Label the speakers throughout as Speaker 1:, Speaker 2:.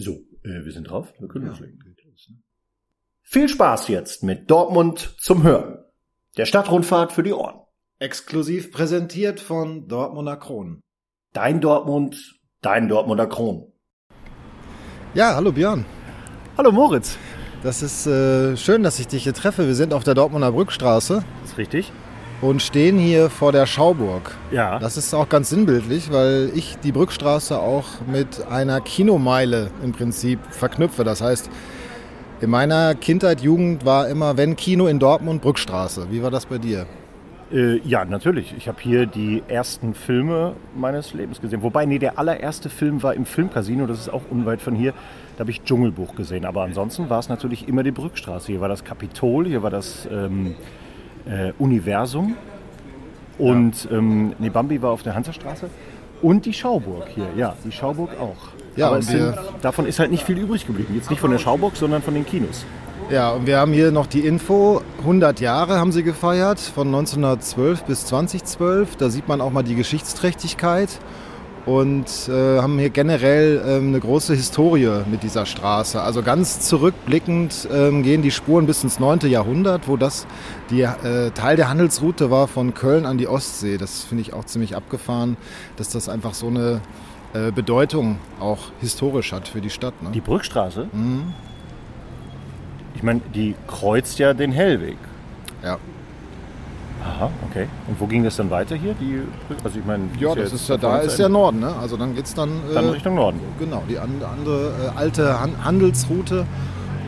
Speaker 1: So, äh, wir sind drauf. Wir können loslegen. Viel Spaß jetzt mit Dortmund zum Hören. Der Stadtrundfahrt für die Ohren.
Speaker 2: Exklusiv präsentiert von Dortmunder Kronen.
Speaker 1: Dein Dortmund, dein Dortmunder Kron.
Speaker 2: Ja, hallo Björn.
Speaker 1: Hallo Moritz.
Speaker 2: Das ist äh, schön, dass ich dich hier treffe. Wir sind auf der Dortmunder Brückstraße
Speaker 1: Ist richtig?
Speaker 2: Und stehen hier vor der Schauburg.
Speaker 1: Ja.
Speaker 2: Das ist auch ganz sinnbildlich, weil ich die Brückstraße auch mit einer Kinomeile im Prinzip verknüpfe. Das heißt, in meiner Kindheit, Jugend war immer, wenn Kino in Dortmund, Brückstraße. Wie war das bei dir?
Speaker 1: Äh, ja, natürlich. Ich habe hier die ersten Filme meines Lebens gesehen. Wobei, nee, der allererste Film war im Filmcasino, das ist auch unweit von hier. Da habe ich Dschungelbuch gesehen. Aber ansonsten war es natürlich immer die Brückstraße. Hier war das Kapitol, hier war das ähm, äh, Universum. Und ähm, nee, Bambi war auf der Hansastraße. Und die Schauburg hier, ja, die Schauburg auch.
Speaker 2: Ja,
Speaker 1: Aber sind, davon ist halt nicht viel übrig geblieben. Jetzt nicht von der Schauburg, sondern von den Kinos.
Speaker 2: Ja, und wir haben hier noch die Info. 100 Jahre haben sie gefeiert, von 1912 bis 2012. Da sieht man auch mal die Geschichtsträchtigkeit. Und äh, haben hier generell ähm, eine große Historie mit dieser Straße. Also ganz zurückblickend ähm, gehen die Spuren bis ins 9. Jahrhundert, wo das die, äh, Teil der Handelsroute war von Köln an die Ostsee. Das finde ich auch ziemlich abgefahren, dass das einfach so eine äh, Bedeutung auch historisch hat für die Stadt. Ne?
Speaker 1: Die Brückstraße,
Speaker 2: Mhm.
Speaker 1: ich meine, die kreuzt ja den Hellweg.
Speaker 2: Ja.
Speaker 1: Aha, okay. Und wo ging das dann weiter hier? Die? Also ich meine,
Speaker 2: Ja, das ist ja, da ist ja Norden, ne? Also dann geht's dann,
Speaker 1: Dann
Speaker 2: äh,
Speaker 1: Richtung Norden.
Speaker 2: genau, die an- andere äh, alte Han Handelsroute.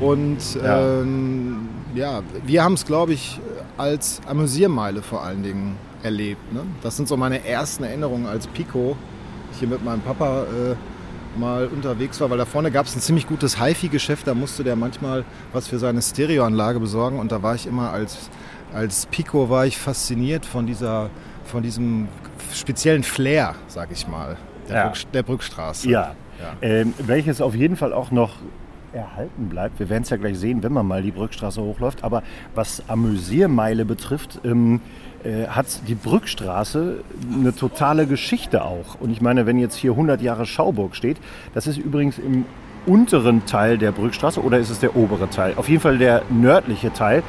Speaker 2: Und
Speaker 1: Ja.
Speaker 2: ähm, ja, wir haben es, glaube ich, als Amüsiermeile vor allen Dingen erlebt. Ne? Das sind so meine ersten Erinnerungen als Pico. Ich hier mit meinem Papa äh, mal unterwegs war, weil da vorne gab es ein ziemlich gutes HiFi-Geschäft. Da musste der manchmal was für seine Stereoanlage besorgen. Und da war ich immer als, als Pico war ich fasziniert von dieser von diesem speziellen Flair, sag ich mal, der,
Speaker 1: Ja.
Speaker 2: Brück, der Brückstraße.
Speaker 1: Ja.
Speaker 2: Ja.
Speaker 1: Ähm, welches auf jeden Fall auch noch erhalten bleibt. Wir werden es ja gleich sehen, wenn man mal die Brückstraße hochläuft. Aber was Amüsiermeile betrifft, ähm, äh, hat die Brückstraße eine totale Geschichte auch. Und ich meine, wenn jetzt hier 100 Jahre Schauburg steht, das ist übrigens im unteren Teil der Brückstraße oder ist es der obere Teil? Auf jeden Fall der nördliche Teil.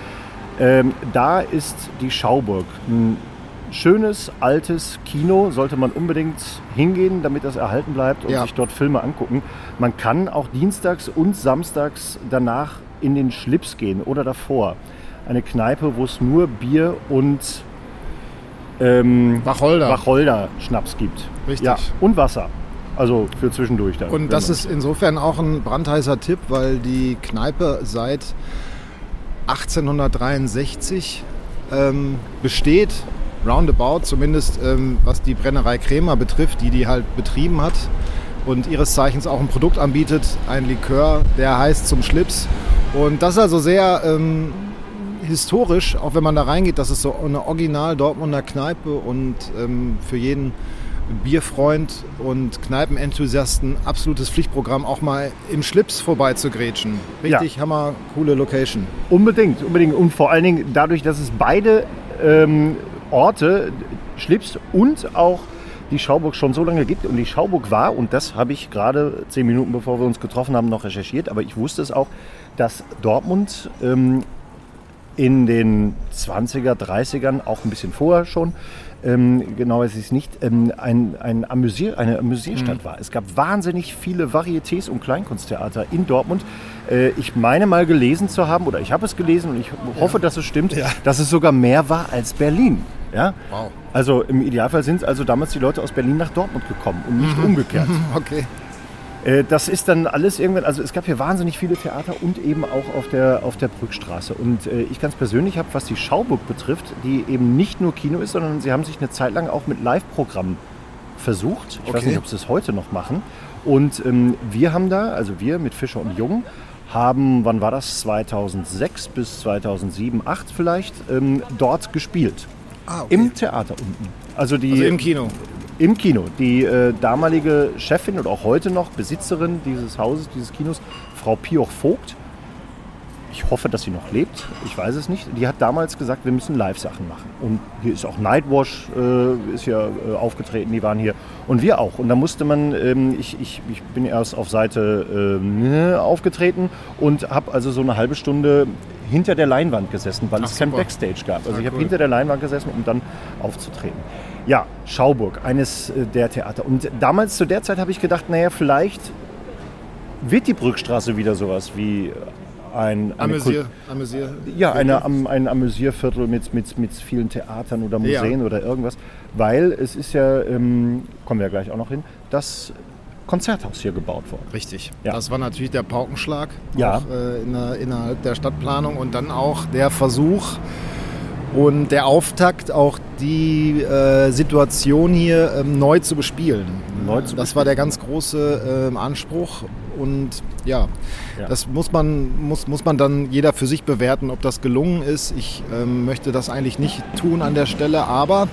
Speaker 1: Ähm, da ist die Schauburg. Ein schönes, altes Kino, sollte man unbedingt hingehen, damit das erhalten bleibt und
Speaker 2: Ja.
Speaker 1: sich dort Filme angucken. Man kann auch dienstags und samstags danach in den Schlips gehen oder davor. Eine Kneipe, wo es nur Bier und ähm,
Speaker 2: Wacholder.
Speaker 1: Wacholder-Schnaps gibt.
Speaker 2: Richtig.
Speaker 1: Ja, und Wasser. Also für zwischendurch dann.
Speaker 2: Und das ist insofern auch ein brandheißer Tipp, weil die Kneipe seit 1863 ähm, besteht, roundabout, zumindest ähm, was die Brennerei Krämer betrifft, die die halt betrieben hat und ihres Zeichens auch ein Produkt anbietet, ein Likör, der heißt zum Schlips. Und das ist also sehr ähm, historisch, auch wenn man da reingeht, das ist so eine original Dortmunder Kneipe und ähm, für jeden Bierfreund und Kneipenenthusiasten absolutes Pflichtprogramm, auch mal im Schlips vorbeizugrätschen. Richtig hammer, coole Location.
Speaker 1: Unbedingt, unbedingt. Und vor allen Dingen dadurch, dass es beide ähm, Orte, Schlips und auch die Schauburg schon so lange gibt. Und die Schauburg war, und das habe ich gerade zehn Minuten bevor wir uns getroffen haben, noch recherchiert, aber ich wusste es auch, dass Dortmund ähm, in den 20er, 30ern, auch ein bisschen vorher schon, ähm, genau weiß ich es nicht, ähm, ein, ein Amüsier, eine Amüsierstadt war. Es gab wahnsinnig viele Varietés und Kleinkunsttheater in Dortmund. Äh, ich meine mal gelesen zu haben, oder ich habe es gelesen und ich hoffe, dass es stimmt, dass es sogar mehr war als Berlin. Ja?
Speaker 2: Wow.
Speaker 1: Also im Idealfall sind also damals die Leute aus Berlin nach Dortmund gekommen und nicht umgekehrt.
Speaker 2: Okay.
Speaker 1: Äh, Das ist dann alles irgendwann, also es gab hier wahnsinnig viele Theater und eben auch auf der, auf der Brückstraße. Und äh, ich ganz persönlich habe, was die Schauburg betrifft, die eben nicht nur Kino ist, sondern sie haben sich eine Zeit lang auch mit Live-Programmen versucht. Ich weiß
Speaker 2: Okay.
Speaker 1: nicht, ob sie es heute noch machen. Und ähm, wir haben da, also wir mit Fischer und Jung, haben, wann war das? 2006 bis 2007, 2008 vielleicht, ähm, dort gespielt.
Speaker 2: Ah, okay.
Speaker 1: Im Theater unten. Also, die,
Speaker 2: Also im Kino.
Speaker 1: Im Kino. Die äh, damalige Chefin und auch heute noch Besitzerin dieses Hauses, dieses Kinos, Frau Pioch Vogt, ich hoffe, dass sie noch lebt. Ich weiß es nicht. Die hat damals gesagt, wir müssen Live-Sachen machen. Und hier ist auch Nightwash äh, ist ja äh, aufgetreten, die waren hier. Und wir auch. Und da musste man, ähm, ich, ich, ich bin erst auf Seite äh, aufgetreten und habe also so eine halbe Stunde hinter der Leinwand gesessen, weil
Speaker 2: Ach,
Speaker 1: es kein
Speaker 2: super.
Speaker 1: Backstage gab. Also
Speaker 2: Ah,
Speaker 1: ich habe
Speaker 2: cool.
Speaker 1: hinter der Leinwand gesessen, um dann aufzutreten. Ja, Schauburg, eines äh, der Theater. Und damals zu der Zeit habe ich gedacht, naja, vielleicht wird die Brückstraße wieder sowas wie ein eine
Speaker 2: Amüsier, Amüsier.
Speaker 1: Ja, eine, am- ein Amüsierviertel mit, mit, mit vielen Theatern oder
Speaker 2: Ja.
Speaker 1: Museen oder irgendwas. Weil es ist ja, ähm, kommen wir ja gleich auch noch hin, das Konzerthaus hier gebaut worden.
Speaker 2: Richtig.
Speaker 1: Ja.
Speaker 2: Das war natürlich der Paukenschlag
Speaker 1: Ja.
Speaker 2: auch, äh, in der, innerhalb der Stadtplanung und dann auch der Versuch und der Auftakt, auch die äh, Situation hier ähm, neu zu bespielen.
Speaker 1: Neu zu
Speaker 2: das war der ganz große ähm, Anspruch und ja,
Speaker 1: Ja.
Speaker 2: das muss man, muss, muss man dann jeder für sich bewerten, ob das gelungen ist. Ich ähm, möchte das eigentlich nicht tun an der Stelle, aber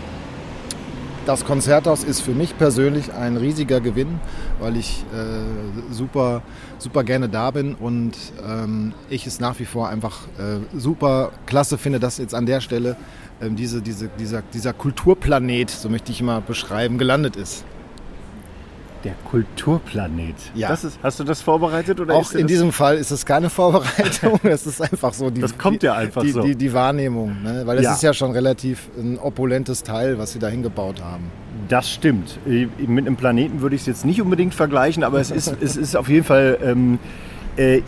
Speaker 2: das Konzerthaus ist für mich persönlich ein riesiger Gewinn, weil ich äh, super, super gerne da bin und ähm, ich es nach wie vor einfach äh, super klasse finde, dass jetzt an der Stelle ähm, diese, diese, dieser, dieser Kulturplanet, so möchte ich mal beschreiben, gelandet ist.
Speaker 1: Der Kulturplanet.
Speaker 2: Ja.
Speaker 1: Das ist, hast du das vorbereitet oder
Speaker 2: Auch in
Speaker 1: das-
Speaker 2: diesem Fall ist es keine Vorbereitung, es ist einfach so die,
Speaker 1: Das kommt ja einfach
Speaker 2: die,
Speaker 1: so.
Speaker 2: die, die Wahrnehmung, ne? weil es
Speaker 1: Ja.
Speaker 2: ist ja schon relativ ein opulentes Teil, was sie da hingebaut haben.
Speaker 1: Das stimmt. Äh, Mit einem Planeten würde ich es jetzt nicht unbedingt vergleichen, aber es ist, es ist auf jeden Fall. Ähm, äh,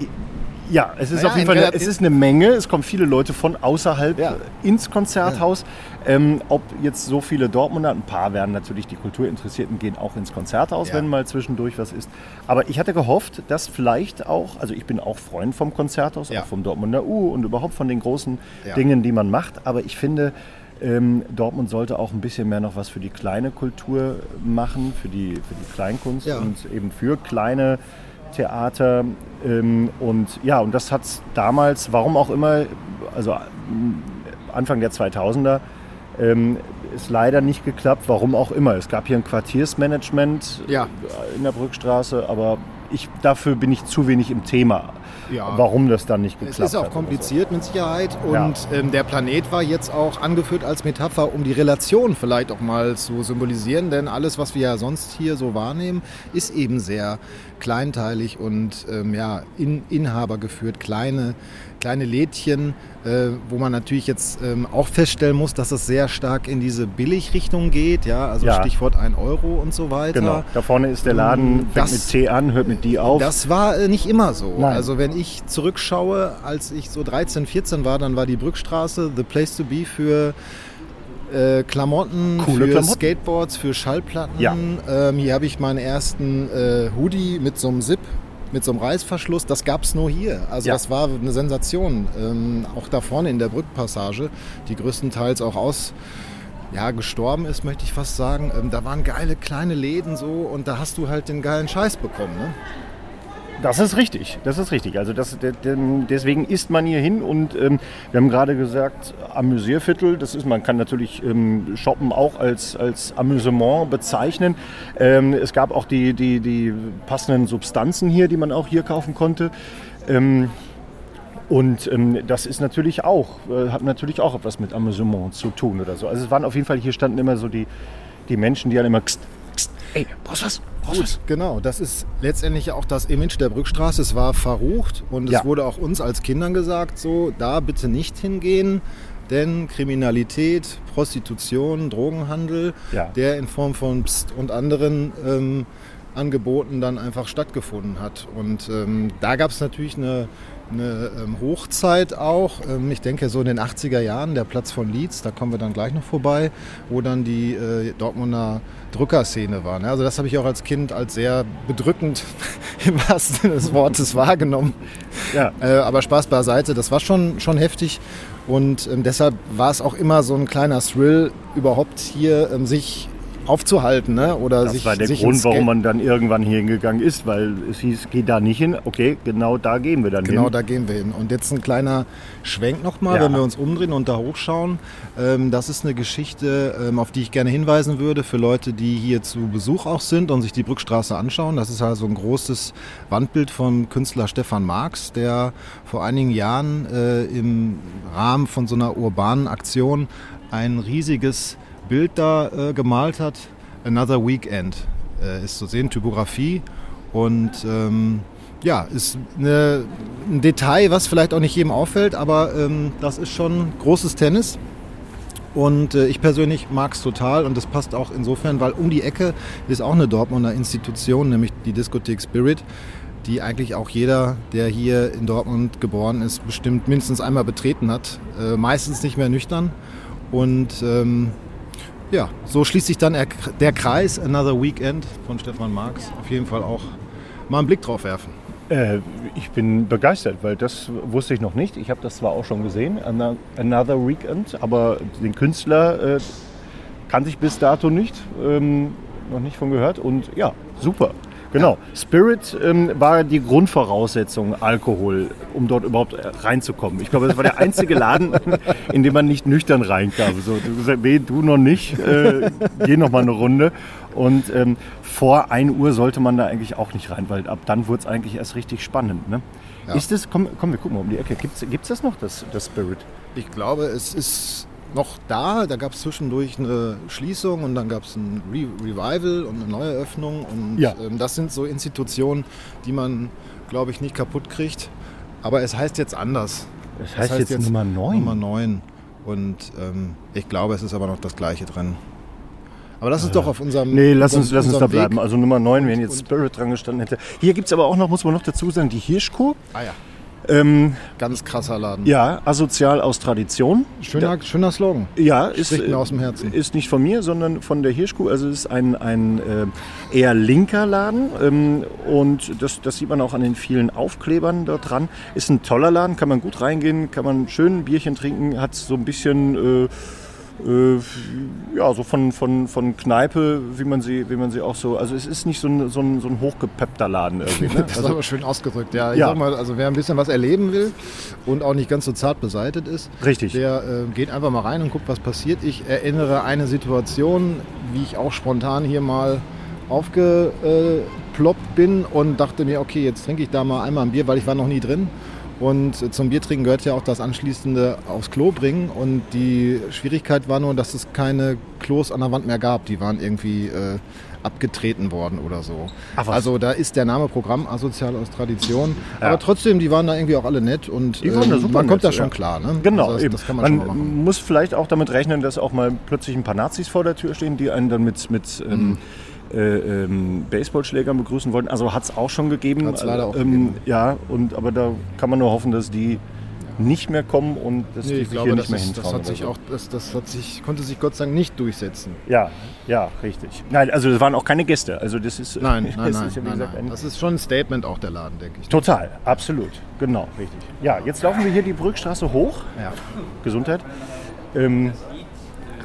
Speaker 1: ja, es ist
Speaker 2: Naja,
Speaker 1: auf jeden Fall eine, es ist eine Menge. Es kommen viele Leute von außerhalb
Speaker 2: Ja.
Speaker 1: ins Konzerthaus. Ähm, ob jetzt so viele Dortmunder, ein paar werden natürlich die Kulturinteressierten gehen auch ins Konzerthaus,
Speaker 2: Ja.
Speaker 1: wenn mal zwischendurch was ist. Aber ich hatte gehofft, dass vielleicht auch, also ich bin auch Freund vom Konzerthaus,
Speaker 2: Ja.
Speaker 1: auch vom Dortmunder U und überhaupt von den großen
Speaker 2: Ja.
Speaker 1: Dingen, die man macht. Aber ich finde, ähm, Dortmund sollte auch ein bisschen mehr noch was für die kleine Kultur machen, für die, für die Kleinkunst und eben für kleine Theater. Ähm, und ja, und das hat damals, warum auch immer, also Anfang der 2000er, ähm, ist leider nicht geklappt, warum auch immer. Es gab hier ein Quartiersmanagement
Speaker 2: Ja.
Speaker 1: in der Brückstraße, aber ich, dafür bin ich zu wenig im Thema,
Speaker 2: Ja.
Speaker 1: warum das dann nicht
Speaker 2: Es
Speaker 1: geklappt
Speaker 2: ist auch
Speaker 1: hat. oder
Speaker 2: kompliziert mit Sicherheit und
Speaker 1: Ja.
Speaker 2: ähm, der Planet war jetzt auch angeführt als Metapher, um die Relation vielleicht auch mal zu symbolisieren, denn alles, was wir ja sonst hier so wahrnehmen, ist eben sehr kleinteilig und ähm, ja, in, Inhaber geführt, kleine, kleine Lädchen, äh, wo man natürlich jetzt ähm, auch feststellen muss, dass es sehr stark in diese Billigrichtung geht, ja, also
Speaker 1: Ja.
Speaker 2: Stichwort 1 Euro und so weiter.
Speaker 1: Genau, da vorne ist der Laden, fängt
Speaker 2: Das-
Speaker 1: mit T an, hört mit D auf.
Speaker 2: Das war äh, nicht immer so.
Speaker 1: Nein.
Speaker 2: Also wenn ich zurückschaue, als ich so 13, 14 war, dann war die Brückstraße the place to be für äh, Klamotten,
Speaker 1: Coole
Speaker 2: für
Speaker 1: Klamotten.
Speaker 2: Skateboards, für Schallplatten.
Speaker 1: Ja.
Speaker 2: Ähm, hier habe ich meinen ersten äh, Hoodie mit so einem Zip, mit so einem Reißverschluss. Das gab es nur hier. Also
Speaker 1: Ja.
Speaker 2: das war eine Sensation. Ähm, auch da vorne in der Brückpassage, die größtenteils auch aus ja, gestorben ist, möchte ich fast sagen. Ähm, da waren geile kleine Läden so und da hast du halt den geilen Scheiß bekommen. Ne?
Speaker 1: Das ist richtig, das ist richtig. Also das, de- de- deswegen isst man hier hin und ähm, wir haben gerade gesagt, Amüsierviertel, das ist, man kann natürlich ähm, Shoppen auch als, als Amüsement bezeichnen. Ähm, es gab auch die, die, die passenden Substanzen hier, die man auch hier kaufen konnte. Ähm, und ähm, das ist natürlich auch, äh, hat natürlich auch etwas mit Amüsement zu tun oder so. Also es waren auf jeden Fall, hier standen immer so die, die Menschen, die dann immer, kst, ey, brauchst du was? Brauchst du was?
Speaker 2: Genau, das ist letztendlich auch das Image der Brückstraße. Es war verrucht und es
Speaker 1: Ja.
Speaker 2: wurde auch uns als Kindern gesagt, so da bitte nicht hingehen, denn Kriminalität, Prostitution, Drogenhandel,
Speaker 1: Ja.
Speaker 2: der in Form von Psst und anderen ähm, Angeboten dann einfach stattgefunden hat. Und ähm, da gab es natürlich eine, eine ähm, Hochzeit auch. Ähm, ich denke so in den 80er Jahren, der Platz von Leeds, da kommen wir dann gleich noch vorbei, wo dann die äh, Dortmunder Drückerszene war. Ne? Also das habe ich auch als Kind als sehr bedrückend im wahrsten Sinne des Wortes wahrgenommen.
Speaker 1: Ja.
Speaker 2: Äh, aber Spaß beiseite, das war schon, schon heftig. Und ähm, deshalb war es auch immer so ein kleiner Thrill, überhaupt hier ähm, sich aufzuhalten. Ne? Oder
Speaker 1: Das
Speaker 2: sich,
Speaker 1: war der
Speaker 2: sich
Speaker 1: Grund, warum man dann irgendwann hier hingegangen ist, weil es hieß, geh da nicht hin. Okay, genau da gehen wir dann
Speaker 2: Genau,
Speaker 1: hin.
Speaker 2: da gehen wir hin. Und jetzt ein kleiner Schwenk nochmal,
Speaker 1: Ja.
Speaker 2: wenn wir uns umdrehen und da hochschauen. Ähm, das ist eine Geschichte, ähm, auf die ich gerne hinweisen würde für Leute, die hier zu Besuch auch sind und sich die Brückstraße anschauen. Das ist also ein großes Wandbild vom Künstler Stefan Marx, der vor einigen Jahren äh, im Rahmen von so einer urbanen Aktion ein riesiges Bild da äh, gemalt hat. Another Weekend äh, ist zu sehen, Typografie. Und ähm, ja, ist eine, ein Detail, was vielleicht auch nicht jedem auffällt, aber ähm, das ist schon großes Tennis. Und äh, ich persönlich mag es total und das passt auch insofern, weil um die Ecke ist auch eine Dortmunder Institution, nämlich die Diskothek Spirit, die eigentlich auch jeder, der hier in Dortmund geboren ist, bestimmt mindestens einmal betreten hat. Äh, meistens nicht mehr nüchtern. Und ähm, ja, so schließt sich dann er- der Kreis Another Weekend von Stefan Marx. Auf jeden Fall auch mal einen Blick drauf werfen.
Speaker 1: Äh, ich bin begeistert, weil das wusste ich noch nicht. Ich habe das zwar auch schon gesehen, Ano- Another Weekend, aber den Künstler äh, kannte ich bis dato nicht, ähm, noch nicht von gehört. Und ja, super. Genau. Spirit ähm, war die Grundvoraussetzung Alkohol, um dort überhaupt äh, reinzukommen. Ich glaube, das war der einzige Laden, in dem man nicht nüchtern reinkam. So, du gesagt, nee, du noch nicht, äh, geh noch mal eine Runde. Und ähm, vor 1 Uhr sollte man da eigentlich auch nicht rein, weil ab dann wurde es eigentlich erst richtig spannend. Ne?
Speaker 2: Ja.
Speaker 1: Ist das, komm, komm, wir gucken mal um die Ecke. Gibt es das noch, das, das Spirit?
Speaker 2: Ich glaube, es ist noch da. Da gab es zwischendurch eine Schließung und dann gab es ein Re Revival und eine Neueröffnung. Und
Speaker 1: Ja.
Speaker 2: ähm, das sind so Institutionen, die man, glaube ich, nicht kaputt kriegt. Aber es heißt jetzt anders.
Speaker 1: Das
Speaker 2: Es
Speaker 1: heißt, jetzt, Nummer 9.
Speaker 2: Nummer 9. Und ähm, ich glaube, es ist aber noch das Gleiche drin. Aber lass uns doch auf unserem.
Speaker 1: Nee, lass uns, lass uns da
Speaker 2: Weg-
Speaker 1: bleiben. Also Nummer 9, wenn jetzt Spirit dran gestanden hätte. Hier gibt es aber auch noch, muss man noch dazu sagen, die Hirschkuh.
Speaker 2: Ah ja,
Speaker 1: Ähm,
Speaker 2: ganz krasser Laden.
Speaker 1: ja, asozial aus Tradition.
Speaker 2: Schöner, schöner Slogan.
Speaker 1: Ja, ist,
Speaker 2: Spricht mir
Speaker 1: äh,
Speaker 2: aus dem Herzen.
Speaker 1: ist nicht von mir, sondern von der Hirschkuh. Also es ist ein, ein äh, eher linker Laden ähm, und das, das sieht man auch an den vielen Aufklebern dort dran. Ist ein toller Laden, kann man gut reingehen, kann man schön ein Bierchen trinken, hat so ein bisschen... Äh, ja, so von, von, von Kneipe, wie man, sie, wie man sie auch so. Also, es ist nicht so ein, so ein, so ein hochgepeppter Laden irgendwie. Ne?
Speaker 2: Das ist
Speaker 1: Also,
Speaker 2: aber schön ausgedrückt. Ja, ich
Speaker 1: Ja.
Speaker 2: sag mal, also wer ein bisschen was erleben will und auch nicht ganz so zart beseitet ist,
Speaker 1: Richtig.
Speaker 2: der äh, geht einfach mal rein und guckt, was passiert. Ich erinnere eine Situation, wie ich auch spontan hier mal aufgeploppt bin und dachte mir, okay, jetzt trinke ich da mal einmal ein Bier, weil ich war noch nie drin. Und äh, zum Biertrinken gehört ja auch das anschließende aufs Klo bringen. Und die Schwierigkeit war nur, dass es keine Klos an der Wand mehr gab. Die waren irgendwie äh, abgetreten worden oder so.
Speaker 1: Ach
Speaker 2: also da ist der Name Programm asozial aus Tradition.
Speaker 1: Ja.
Speaker 2: Aber trotzdem, die waren da irgendwie auch alle nett und
Speaker 1: Die waren da
Speaker 2: ähm,
Speaker 1: super
Speaker 2: man kommt
Speaker 1: nett,
Speaker 2: da schon
Speaker 1: ja.
Speaker 2: klar. Ne?
Speaker 1: Genau,
Speaker 2: also das, das kann man,
Speaker 1: man
Speaker 2: schon mal machen.
Speaker 1: muss vielleicht auch damit rechnen, dass auch mal plötzlich ein paar Nazis vor der Tür stehen, die einen dann mit, mit
Speaker 2: Mhm.
Speaker 1: ähm, äh, ähm, Baseballschlägern begrüßen wollten. Also hat es auch schon gegeben.
Speaker 2: Hat's leider auch
Speaker 1: ähm,
Speaker 2: gegeben.
Speaker 1: Ja, und, aber da kann man nur hoffen, dass die nicht mehr kommen und dass
Speaker 2: Nee,
Speaker 1: die
Speaker 2: ich
Speaker 1: sich
Speaker 2: glaube,
Speaker 1: hier nicht mehr hintrauen.
Speaker 2: das hat sich
Speaker 1: so.
Speaker 2: auch, das, das hat sich, konnte sich Gott sei Dank nicht durchsetzen.
Speaker 1: Ja, ja, richtig. Nein, also das waren auch keine Gäste. Also das ist,
Speaker 2: Nein,
Speaker 1: das
Speaker 2: nein, nein,
Speaker 1: ist ja, wie
Speaker 2: nein,
Speaker 1: gesagt,
Speaker 2: nein.
Speaker 1: ein
Speaker 2: Das ist schon ein Statement auch der Laden, denke ich.
Speaker 1: Total, absolut. Genau, richtig. Ja, jetzt laufen wir hier die Brückstraße hoch.
Speaker 2: Ja.
Speaker 1: Gesundheit. Ähm,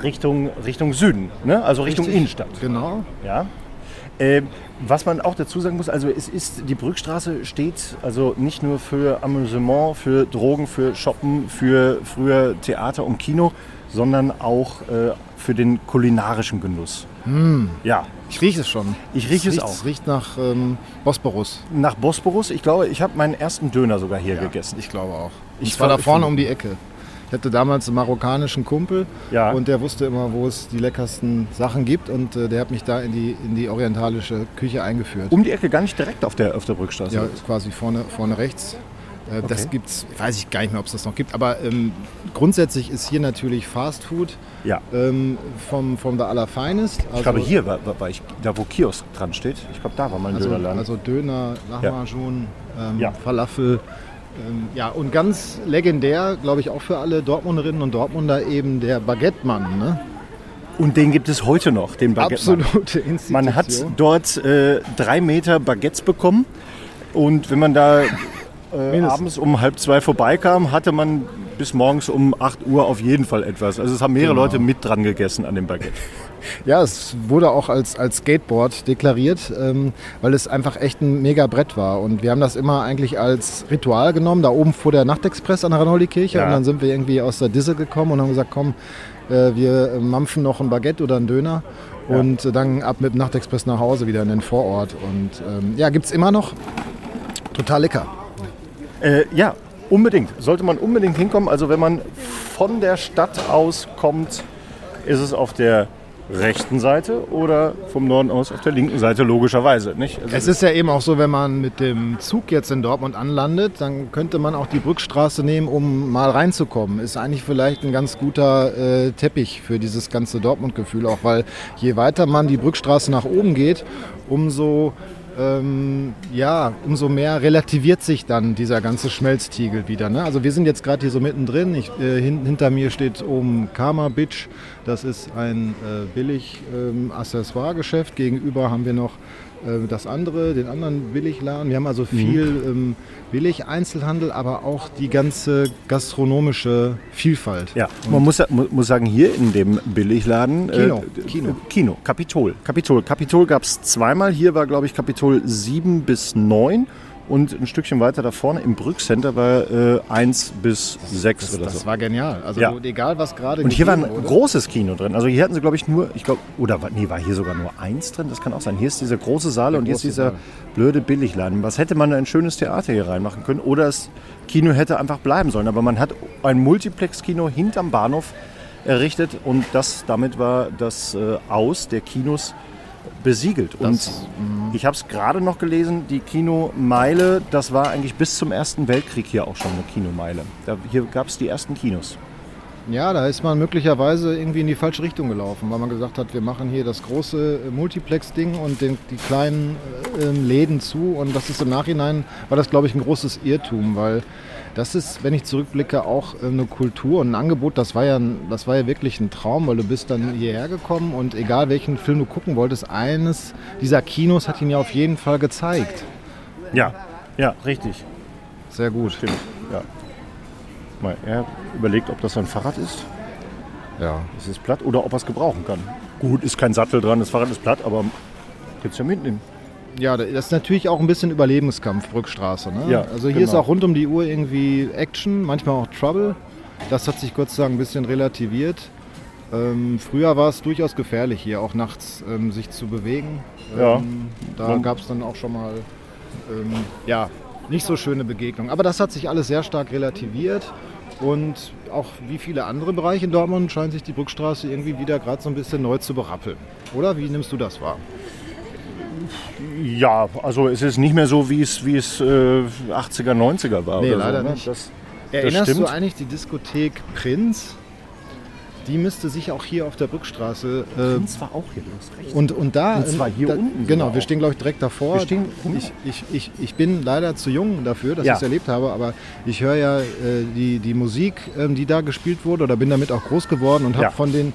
Speaker 1: Richtung, Richtung Süden, ne? also Richtung
Speaker 2: Richtig.
Speaker 1: Innenstadt.
Speaker 2: Genau.
Speaker 1: Ja. Ähm, was man auch dazu sagen muss, also es ist, die Brückstraße steht also nicht nur für Amüsement, für Drogen, für Shoppen, für früher Theater und Kino, sondern auch äh, für den kulinarischen Genuss. Ja,
Speaker 2: Ich rieche es schon.
Speaker 1: Ich rieche es
Speaker 2: riecht,
Speaker 1: auch.
Speaker 2: Es riecht nach ähm, Bosporus.
Speaker 1: nach Bosporus, ich glaube, ich habe meinen ersten Döner sogar hier gegessen.
Speaker 2: Ich glaube auch.
Speaker 1: Ich
Speaker 2: war- da vorne um die Ecke. Ich hatte damals einen marokkanischen Kumpel
Speaker 1: Ja.
Speaker 2: und der wusste immer, wo es die leckersten Sachen gibt und äh, der hat mich da in die, in die orientalische Küche eingeführt.
Speaker 1: Um die Ecke, gar nicht direkt auf der, auf der Brückstraße.
Speaker 2: Ja, quasi vorne, vorne rechts. Äh, Das
Speaker 1: Okay.
Speaker 2: gibt's, weiß ich gar nicht mehr, ob es das noch gibt, aber ähm, grundsätzlich ist hier natürlich Fast Food
Speaker 1: Ja.
Speaker 2: ähm, vom, vom The Allerfeinest. Also,
Speaker 1: Ich glaube, hier war, war, war ich, da wo Kiosk dran steht. Ich glaube, da war mein
Speaker 2: Also,
Speaker 1: Dönerladen.
Speaker 2: also Döner, Lahmacun, ähm,
Speaker 1: Ja.
Speaker 2: Falafel. Ähm, ja, und ganz legendär, glaube ich, auch für alle Dortmunderinnen und Dortmunder eben der Baguette-Mann. Ne?
Speaker 1: Und den gibt es heute noch, den Baguette.
Speaker 2: Absolute Institution.
Speaker 1: Man hat dort äh, drei Meter Baguettes bekommen. Und wenn man da äh, abends um halb zwei vorbeikam, hatte man bis morgens um 8 Uhr auf jeden Fall etwas. Also es haben mehrere
Speaker 2: Genau.
Speaker 1: Leute mit dran gegessen an dem Baguette.
Speaker 2: Ja, es wurde auch als, als Skateboard deklariert, ähm, weil es einfach echt ein mega Brett war. Und wir haben das immer eigentlich als Ritual genommen, da oben vor der Nachtexpress an der Ranoldi-Kirche.
Speaker 1: Ja.
Speaker 2: Und dann sind wir irgendwie aus der Disse gekommen und haben gesagt, komm, äh, wir mampfen noch ein Baguette oder einen Döner.
Speaker 1: Ja.
Speaker 2: Und äh, dann ab mit dem Nachtexpress nach Hause wieder in den Vorort. Und ähm, ja, gibt es immer noch. Total lecker.
Speaker 1: Äh, ja, unbedingt. Sollte man unbedingt hinkommen. Also wenn man von der Stadt aus kommt, ist es auf der rechten Seite oder vom Norden aus auf der linken Seite, logischerweise. Nicht? Also
Speaker 2: Es ist ja eben auch so, wenn man mit dem Zug jetzt in Dortmund anlandet, dann könnte man auch die Brückstraße nehmen, um mal reinzukommen. Ist eigentlich vielleicht ein ganz guter äh, Teppich für dieses ganze Dortmund-Gefühl, auch weil je weiter man die Brückstraße nach oben geht, umso ähm, ja, umso mehr relativiert sich dann dieser ganze Schmelztiegel wieder. Ne? Also wir sind jetzt gerade hier so mittendrin. Ich, äh, hin, hinter mir steht oben Karma Bitch. Das ist ein äh, billig ähm, Accessoire-Geschäft. Gegenüber haben wir noch äh, das andere, den anderen Billigladen. Wir haben also viel ähm, Billig-Einzelhandel, aber auch die ganze gastronomische Vielfalt.
Speaker 1: Ja, man muss, muss sagen, hier in dem Billigladen.
Speaker 2: Kino,
Speaker 1: Äh,
Speaker 2: Kino.
Speaker 1: Kino, Kapitol. Kapitol, Kapitol gab es zweimal. Hier war, glaube ich, Kapitol 7 bis 9. Und ein Stückchen weiter da vorne im Brückcenter war äh, 1 bis 6 oder
Speaker 2: Das
Speaker 1: so.
Speaker 2: war genial. Also
Speaker 1: Ja.
Speaker 2: egal, was gerade
Speaker 1: Und hier war ein
Speaker 2: wurde.
Speaker 1: großes Kino drin. Also hier hatten sie, glaube ich, nur, ich glaube, oder war- nee, war hier sogar nur eins drin? Das kann auch sein. Hier ist dieser große Saal und hier ist dieser
Speaker 2: Saal.
Speaker 1: blöde Billigladen. Was hätte man ein schönes Theater hier reinmachen können? Oder das Kino hätte einfach bleiben sollen. Aber man hat ein Multiplex-Kino hinterm Bahnhof errichtet und das, damit war das äh, Aus der Kinos besiegelt. Und
Speaker 2: Das,
Speaker 1: ich habe es gerade noch gelesen, die Kinomeile, das war eigentlich bis zum Ersten Weltkrieg hier auch schon eine Kinomeile. Da, hier gab es die ersten Kinos.
Speaker 2: Ja, da ist man möglicherweise irgendwie in die falsche Richtung gelaufen, weil man gesagt hat, wir machen hier das große äh, Multiplex-Ding und den, die kleinen äh, Läden zu. Und das ist im Nachhinein, war das, glaube ich, ein großes Irrtum, weil das ist, wenn ich zurückblicke, auch äh, eine Kultur und ein Angebot, das war, ja, das war ja wirklich ein Traum, weil du bist dann hierher gekommen und egal welchen Film du gucken wolltest, eines dieser Kinos hat ihn ja auf jeden Fall gezeigt.
Speaker 1: Ja, ja, richtig.
Speaker 2: Sehr gut.
Speaker 1: Stimmt, ja. Mal, er überlegt, ob das sein Fahrrad ist.
Speaker 2: Ja.
Speaker 1: Es ist platt oder ob er es gebrauchen kann. Gut, ist kein Sattel dran, das Fahrrad ist platt, aber kannst ja mitnehmen.
Speaker 2: Ja, das ist natürlich auch ein bisschen Überlebenskampf, Brückstraße. Ne?
Speaker 1: Ja,
Speaker 2: also hier
Speaker 1: genau.
Speaker 2: ist auch rund um die Uhr irgendwie Action, manchmal auch Trouble. Das hat sich Gott sei Dank ein bisschen relativiert. Ähm, früher war es durchaus gefährlich, hier auch nachts ähm, sich zu bewegen.
Speaker 1: Ja.
Speaker 2: Ähm, da
Speaker 1: Man-
Speaker 2: gab es dann auch schon mal ähm, ja, nicht so schöne Begegnungen. Aber das hat sich alles sehr stark relativiert. Und auch wie viele andere Bereiche in Dortmund scheint sich die Brückstraße irgendwie wieder gerade so ein bisschen neu zu berappeln. Oder wie nimmst du das wahr?
Speaker 1: Ja, also es ist nicht mehr so, wie es, wie es äh, 80er, 90er war.
Speaker 2: Nee, leider
Speaker 1: so, ne?
Speaker 2: nicht.
Speaker 1: Das,
Speaker 2: Erinnerst
Speaker 1: stimmt.
Speaker 2: du eigentlich die Diskothek Prinz? Die müsste sich auch hier auf der Brückstraße. Äh,
Speaker 1: das war auch hier los. Recht.
Speaker 2: und, und da.
Speaker 1: Und zwar hier
Speaker 2: da,
Speaker 1: unten
Speaker 2: Genau, wir stehen, glaube ich, direkt davor.
Speaker 1: Wir stehen-
Speaker 2: ich, ich, ich, ich bin leider zu jung dafür, dass
Speaker 1: Ja.
Speaker 2: ich es erlebt habe, aber ich höre ja äh, die, die Musik, ähm, die da gespielt wurde, oder bin damit auch groß geworden und habe
Speaker 1: Ja.
Speaker 2: von den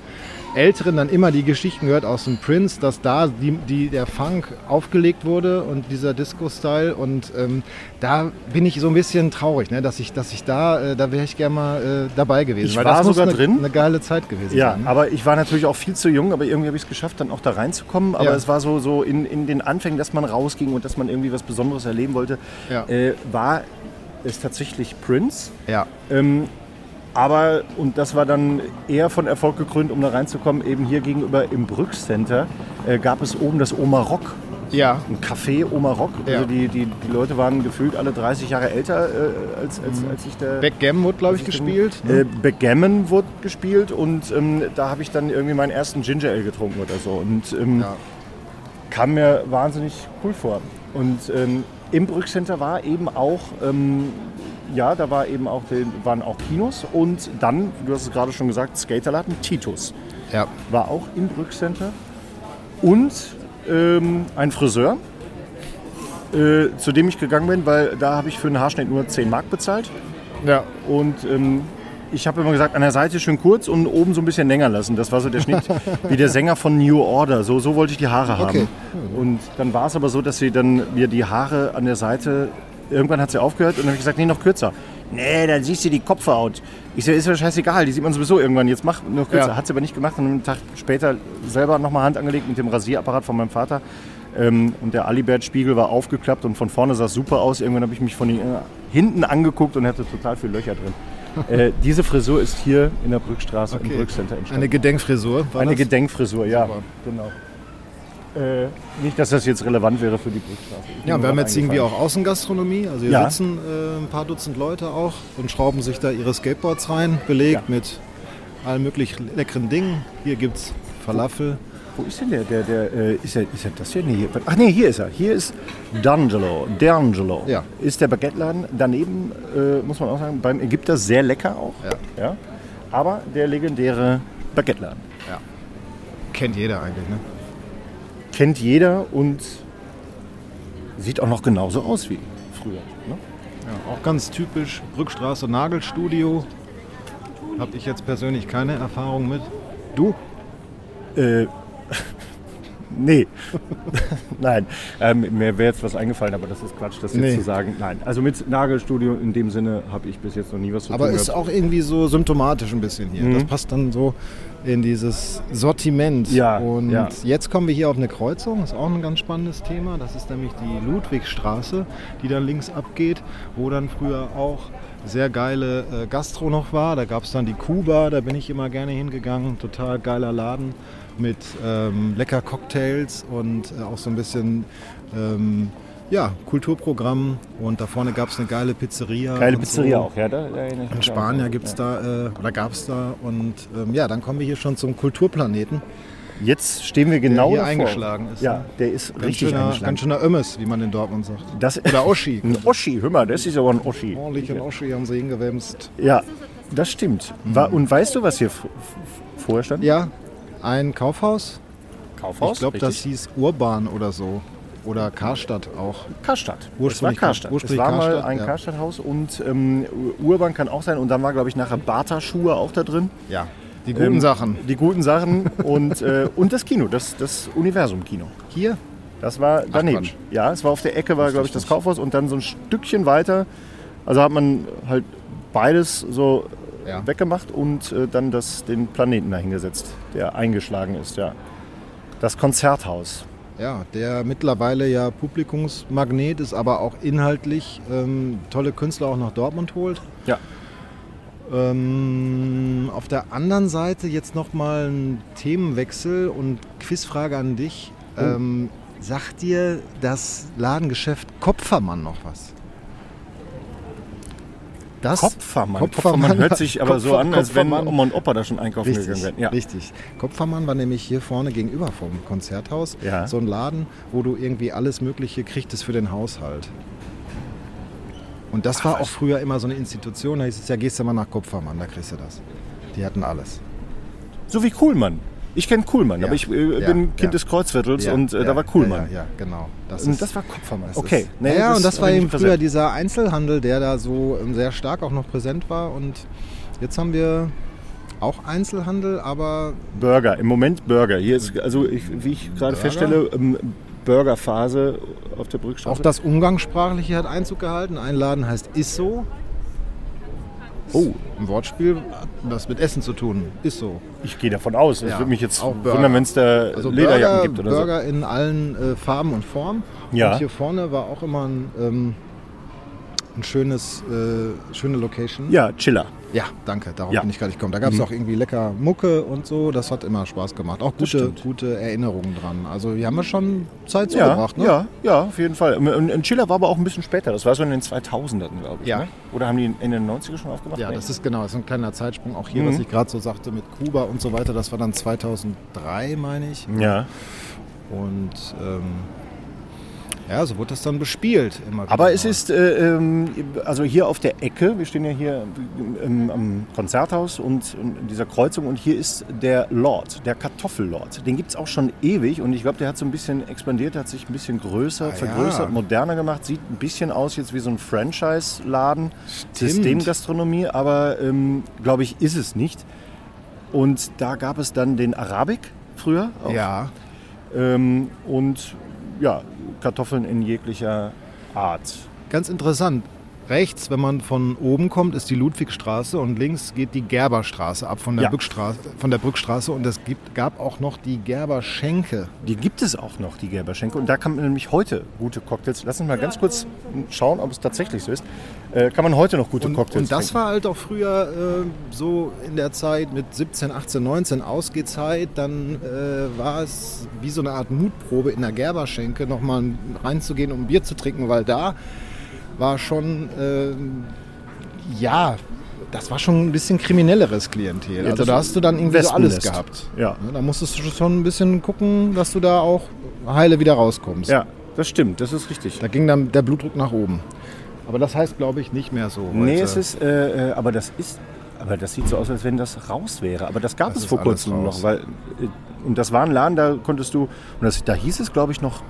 Speaker 2: Älteren dann immer die Geschichten gehört aus dem Prince, dass da die, die, der Funk aufgelegt wurde und dieser Disco-Style. Und ähm, da bin ich so ein bisschen traurig, ne? dass, ich, dass ich da, äh, da wäre ich gerne mal äh, dabei gewesen.
Speaker 1: Ich
Speaker 2: weil
Speaker 1: war
Speaker 2: das
Speaker 1: sogar
Speaker 2: eine,
Speaker 1: drin.
Speaker 2: eine geile Zeit gewesen
Speaker 1: Ja,
Speaker 2: sein. ne?
Speaker 1: aber ich war natürlich auch viel zu jung, aber irgendwie habe ich es geschafft, dann auch da reinzukommen. Aber
Speaker 2: Ja.
Speaker 1: es war so, so in, in den Anfängen, dass man rausging und dass man irgendwie was Besonderes erleben wollte,
Speaker 2: Ja.
Speaker 1: äh, war es tatsächlich Prince.
Speaker 2: Ja.
Speaker 1: Ähm, aber, und das war dann eher von Erfolg gekrönt, um da reinzukommen, eben hier gegenüber im Brückcenter äh, gab es oben das Oma Rock.
Speaker 2: Ja.
Speaker 1: Ein Café Oma Rock.
Speaker 2: Ja.
Speaker 1: Also die, die, die Leute waren gefühlt alle 30 Jahre älter, äh, als, als, als ich da...
Speaker 2: Backgammon wurde, glaube ich, gespielt.
Speaker 1: dann-
Speaker 2: ne?
Speaker 1: Äh, Backgammon wurde gespielt und ähm, da habe ich dann irgendwie meinen ersten Ginger Ale getrunken oder so. Und ähm,
Speaker 2: Ja.
Speaker 1: kam mir wahnsinnig cool vor. Und ähm, im Brückcenter war eben auch, ähm, ja, da war eben auch, waren auch Kinos und dann, du hast es gerade schon gesagt, Skaterladen, Titus
Speaker 2: ja.
Speaker 1: war auch im Brückcenter und ähm, ein Friseur, äh, zu dem ich gegangen bin, weil da habe ich für einen Haarschnitt nur 10 Mark bezahlt.
Speaker 2: Ja.
Speaker 1: Und ähm, ich habe immer gesagt, an der Seite schön kurz und oben so ein bisschen länger lassen. Das war so der Schnitt wie der Sänger von New Order. So, so wollte ich die Haare haben.
Speaker 2: Okay.
Speaker 1: Und dann war es aber so, dass sie dann mir die Haare an der Seite irgendwann hat sie aufgehört und dann habe ich gesagt, nee, noch kürzer. Nee, dann siehst du die Kopfhaut. Ich so, ist ja scheißegal, die sieht man sowieso irgendwann. Jetzt mach noch kürzer.
Speaker 2: Ja.
Speaker 1: Hat sie aber nicht gemacht und einen Tag später selber nochmal Hand angelegt mit dem Rasierapparat von meinem Vater. Ähm, und der Alibert-Spiegel war aufgeklappt und von vorne sah es super aus. Irgendwann habe ich mich von äh, hinten angeguckt und hatte total viele Löcher drin. Äh, diese Frisur ist hier in der Brückstraße im
Speaker 2: Okay.
Speaker 1: Brückcenter entstanden.
Speaker 2: Eine Gedenkfrisur. War
Speaker 1: Eine
Speaker 2: das?
Speaker 1: Gedenkfrisur, ja.
Speaker 2: Super.
Speaker 1: Genau. Äh, nicht, dass das jetzt relevant wäre für die Brückstraße.
Speaker 2: Ja, wir haben jetzt irgendwie auch Außengastronomie. Also hier
Speaker 1: Ja.
Speaker 2: sitzen äh, ein paar Dutzend Leute auch und schrauben sich da ihre Skateboards rein, belegt
Speaker 1: Ja.
Speaker 2: mit allen möglichen leckeren Dingen. Hier gibt es Falafel.
Speaker 1: Wo ist denn der? der, der äh, ist, er, ist er das hier? Nee, hier? Ach nee, hier ist er. Hier ist D'Angelo. D'Angelo.
Speaker 2: Ja.
Speaker 1: Ist der Baguetteladen. Daneben, äh, muss man auch sagen, beim Ägypter sehr lecker auch.
Speaker 2: Ja.
Speaker 1: Ja. Aber der legendäre Baguetteladen.
Speaker 2: Kennt jeder eigentlich, ne?
Speaker 1: Kennt jeder und sieht auch noch genauso aus wie früher. Ne?
Speaker 2: Ja, auch ganz typisch Brückstraße Nagelstudio. Habe ich jetzt persönlich keine Erfahrung mit. Du?
Speaker 1: Äh, nee. Nein, ähm, mir wäre jetzt was eingefallen, aber das ist Quatsch, das jetzt
Speaker 2: Nee.
Speaker 1: zu sagen. Nein, also mit Nagelstudio in dem Sinne habe ich bis jetzt noch nie was zu
Speaker 2: Aber
Speaker 1: tun
Speaker 2: ist
Speaker 1: gehabt.
Speaker 2: auch irgendwie so symptomatisch ein bisschen hier.
Speaker 1: Mhm.
Speaker 2: Das passt dann so in dieses Sortiment.
Speaker 1: Ja,
Speaker 2: Und
Speaker 1: ja.
Speaker 2: jetzt kommen wir hier auf eine Kreuzung. Ist auch ein ganz spannendes Thema. Das ist nämlich die Ludwigstraße, die dann links abgeht, wo dann früher auch sehr geile äh, Gastro noch war. Da gab es dann die Kuba, da bin ich immer gerne hingegangen. Total geiler Laden mit ähm, lecker Cocktails und äh, auch so ein bisschen ähm, ja, Kulturprogramm. Und da vorne gab es eine geile Pizzeria.
Speaker 1: Geile Pizzeria
Speaker 2: so.
Speaker 1: auch, ja. Da, da
Speaker 2: In Spanier
Speaker 1: auch.
Speaker 2: gibt es da, äh, oder gab es da. Und ähm, ja, dann kommen wir hier schon zum Kulturplaneten.
Speaker 1: Jetzt stehen wir genau
Speaker 2: hier
Speaker 1: davor.
Speaker 2: eingeschlagen ist,
Speaker 1: Ja,
Speaker 2: ne?
Speaker 1: der ist
Speaker 2: Ganz
Speaker 1: richtig
Speaker 2: schöner,
Speaker 1: eingeschlagen.
Speaker 2: ganz schöner Ömmes, wie man in Dortmund sagt.
Speaker 1: Das,
Speaker 2: Oder Oschi.
Speaker 1: ein Oschi, hör mal, das ist aber ein Oschi.
Speaker 2: Ordentlich ein Oschi haben sie hingewämst.
Speaker 1: Ja, das stimmt. Wa- Und weißt du, was hier vorher stand?
Speaker 2: Ja, ein Kaufhaus.
Speaker 1: Kaufhaus.
Speaker 2: ich glaube, das hieß Urban oder so. Oder Karstadt auch.
Speaker 1: Karstadt. Es war
Speaker 2: Ursprünglich-
Speaker 1: Karstadt. Es
Speaker 2: ursprünglich
Speaker 1: war mal
Speaker 2: Karstadt,
Speaker 1: ein
Speaker 2: ja.
Speaker 1: Karstadthaus und ähm, Urban kann auch sein. Und dann war, glaube ich, nachher Barter-Schuhe auch da drin.
Speaker 2: Ja, die guten
Speaker 1: Ähm,
Speaker 2: Sachen.
Speaker 1: Die guten Sachen und, äh, und das Kino, das, das Universum-Kino.
Speaker 2: Hier?
Speaker 1: Das war daneben.
Speaker 2: Quatsch.
Speaker 1: ja, es war auf der Ecke, war, glaube ich, das. Kaufhaus und dann so ein Stückchen weiter. Also hat man halt beides so
Speaker 2: Ja.
Speaker 1: weggemacht und äh, dann das, den Planeten dahingesetzt, der eingeschlagen ist, ja. Das Konzerthaus.
Speaker 2: Ja, der mittlerweile ja Publikumsmagnet ist, aber auch inhaltlich ähm, tolle Künstler auch nach Dortmund holt.
Speaker 1: Ja.
Speaker 2: Ähm, auf der anderen Seite jetzt nochmal ein Themenwechsel und Quizfrage an dich.
Speaker 1: Oh.
Speaker 2: Ähm, sagt dir das Ladengeschäft Kopfermann noch was? Das
Speaker 1: Kopfermann.
Speaker 2: Kopfermann.
Speaker 1: Kopfermann hört sich aber so
Speaker 2: Kopfer-
Speaker 1: an, als wenn. Oma und Opa da schon einkaufen gegangen
Speaker 2: Richtig,
Speaker 1: wären. Ja.
Speaker 2: richtig. Kopfermann war nämlich hier vorne gegenüber vom Konzerthaus.
Speaker 1: Ja.
Speaker 2: So ein Laden, wo du irgendwie alles Mögliche kriegtest für den Haushalt. Und das war auch früher immer so eine Institution. Da hieß es ja, gehst du mal nach Kopfermann, da kriegst du das. Die hatten alles.
Speaker 1: So wie Kuhlmann. Ich kenne Kuhlmann,
Speaker 2: Ja.
Speaker 1: aber ich äh,
Speaker 2: Ja,
Speaker 1: bin Kind des Kreuzviertels und äh, da war Kuhlmann.
Speaker 2: Ja, genau. Das
Speaker 1: Und
Speaker 2: ist,
Speaker 1: das war
Speaker 2: das
Speaker 1: Okay. Nee,
Speaker 2: ja, und das war eben früher dieser Einzelhandel, der da so ähm, sehr stark auch noch präsent war. Und jetzt haben wir auch Einzelhandel, aber
Speaker 1: Burger, im Moment Burger. Hier ist, also ich, wie ich gerade feststelle, ähm, Burgerphase auf der Brückstraße.
Speaker 2: Auch das Umgangssprachliche hat Einzug gehalten. Ein Laden heißt Isso.
Speaker 1: Oh.
Speaker 2: Ein Wortspiel, hat das mit Essen zu tun. Isso.
Speaker 1: Ich gehe davon aus. Es
Speaker 2: Ja,
Speaker 1: würde mich jetzt
Speaker 2: auch Burger.
Speaker 1: wundern, wenn es da
Speaker 2: Also
Speaker 1: Lederjacken
Speaker 2: Burger,
Speaker 1: gibt oder
Speaker 2: Burger in allen äh, Farben und Formen.
Speaker 1: Ja.
Speaker 2: Und hier vorne war auch immer ein, ähm, ein schönes, äh, schöne Location.
Speaker 1: so. Ja, Chiller.
Speaker 2: Ja, danke, darauf
Speaker 1: Ja.
Speaker 2: bin ich gerade gekommen. Da gab es
Speaker 1: Mhm.
Speaker 2: auch irgendwie lecker Mucke und so. Das hat immer Spaß gemacht. Auch gute, gute Erinnerungen dran. Also hier haben wir schon Zeit
Speaker 1: Ja,
Speaker 2: zugebracht. Ne?
Speaker 1: ja, ja, auf jeden Fall. Und ein Chiller war aber auch ein bisschen später. Das war so in den 2000ern, glaube ich.
Speaker 2: Ja.
Speaker 1: Ne? Oder haben die in den 90er schon aufgemacht?
Speaker 2: Ja,
Speaker 1: Nee.
Speaker 2: das ist genau, das ist ein kleiner Zeitsprung. Auch hier,
Speaker 1: Mhm.
Speaker 2: was ich gerade so sagte mit Kuba und so weiter, das war dann 2003, meine ich.
Speaker 1: ja.
Speaker 2: Und ähm, ja, so wurde das dann bespielt immer
Speaker 1: Aber es
Speaker 2: mal.
Speaker 1: ist, äh, ähm, also hier auf der Ecke, wir stehen ja hier ähm, am Konzerthaus und in dieser Kreuzung und hier ist der Lord, der Kartoffellord. Den gibt es auch schon ewig und ich glaube, der hat so ein bisschen expandiert, hat sich ein bisschen größer,
Speaker 2: Ah,
Speaker 1: vergrößert,
Speaker 2: ja.
Speaker 1: moderner gemacht, sieht ein bisschen aus jetzt wie so ein Franchise-Laden. Systemgastronomie, aber ähm, glaube ich, ist es nicht. Und da gab es dann den Arabik früher auch.
Speaker 2: Ja,
Speaker 1: Ähm, und ja, Kartoffeln in jeglicher Art.
Speaker 2: ganz interessant. Rechts, wenn man von oben kommt, ist die Ludwigstraße und links geht die Gerberstraße ab von der,
Speaker 1: Ja.
Speaker 2: Brückstraße, von der Brückstraße. Und es gibt, gab auch noch die Gerberschenke.
Speaker 1: Die gibt es auch noch, die Gerberschenke. Und da kann man nämlich heute gute Cocktails. Lass uns mal ganz kurz schauen, ob es tatsächlich so ist. Äh, kann man heute noch gute
Speaker 2: Und,
Speaker 1: Cocktails
Speaker 2: und das
Speaker 1: trinken.
Speaker 2: war halt auch früher äh, so in der Zeit mit 17, 18, 19 Ausgehzeit. Dann äh, war es wie so eine Art Mutprobe in der Gerberschenke nochmal reinzugehen, um Bier zu trinken, weil da war schon, äh, ja, das war schon ein bisschen kriminelleres Klientel.
Speaker 1: Ja,
Speaker 2: also da hast du dann irgendwie so alles gehabt.
Speaker 1: Ja.
Speaker 2: Ne, Da musstest du schon ein bisschen gucken, dass du da auch heile wieder rauskommst.
Speaker 1: ja, das stimmt, das ist richtig.
Speaker 2: Da ging dann der Blutdruck nach oben. Aber das heißt, glaube ich, nicht mehr so.
Speaker 1: Nee,
Speaker 2: heute.
Speaker 1: es ist, äh, äh, aber das ist, aber das sieht so aus, als wenn das raus wäre. Aber das gab
Speaker 2: Das
Speaker 1: es vor kurzem noch, weil, äh, und das war ein Laden, da konntest du, und das, da hieß es, glaube ich, noch,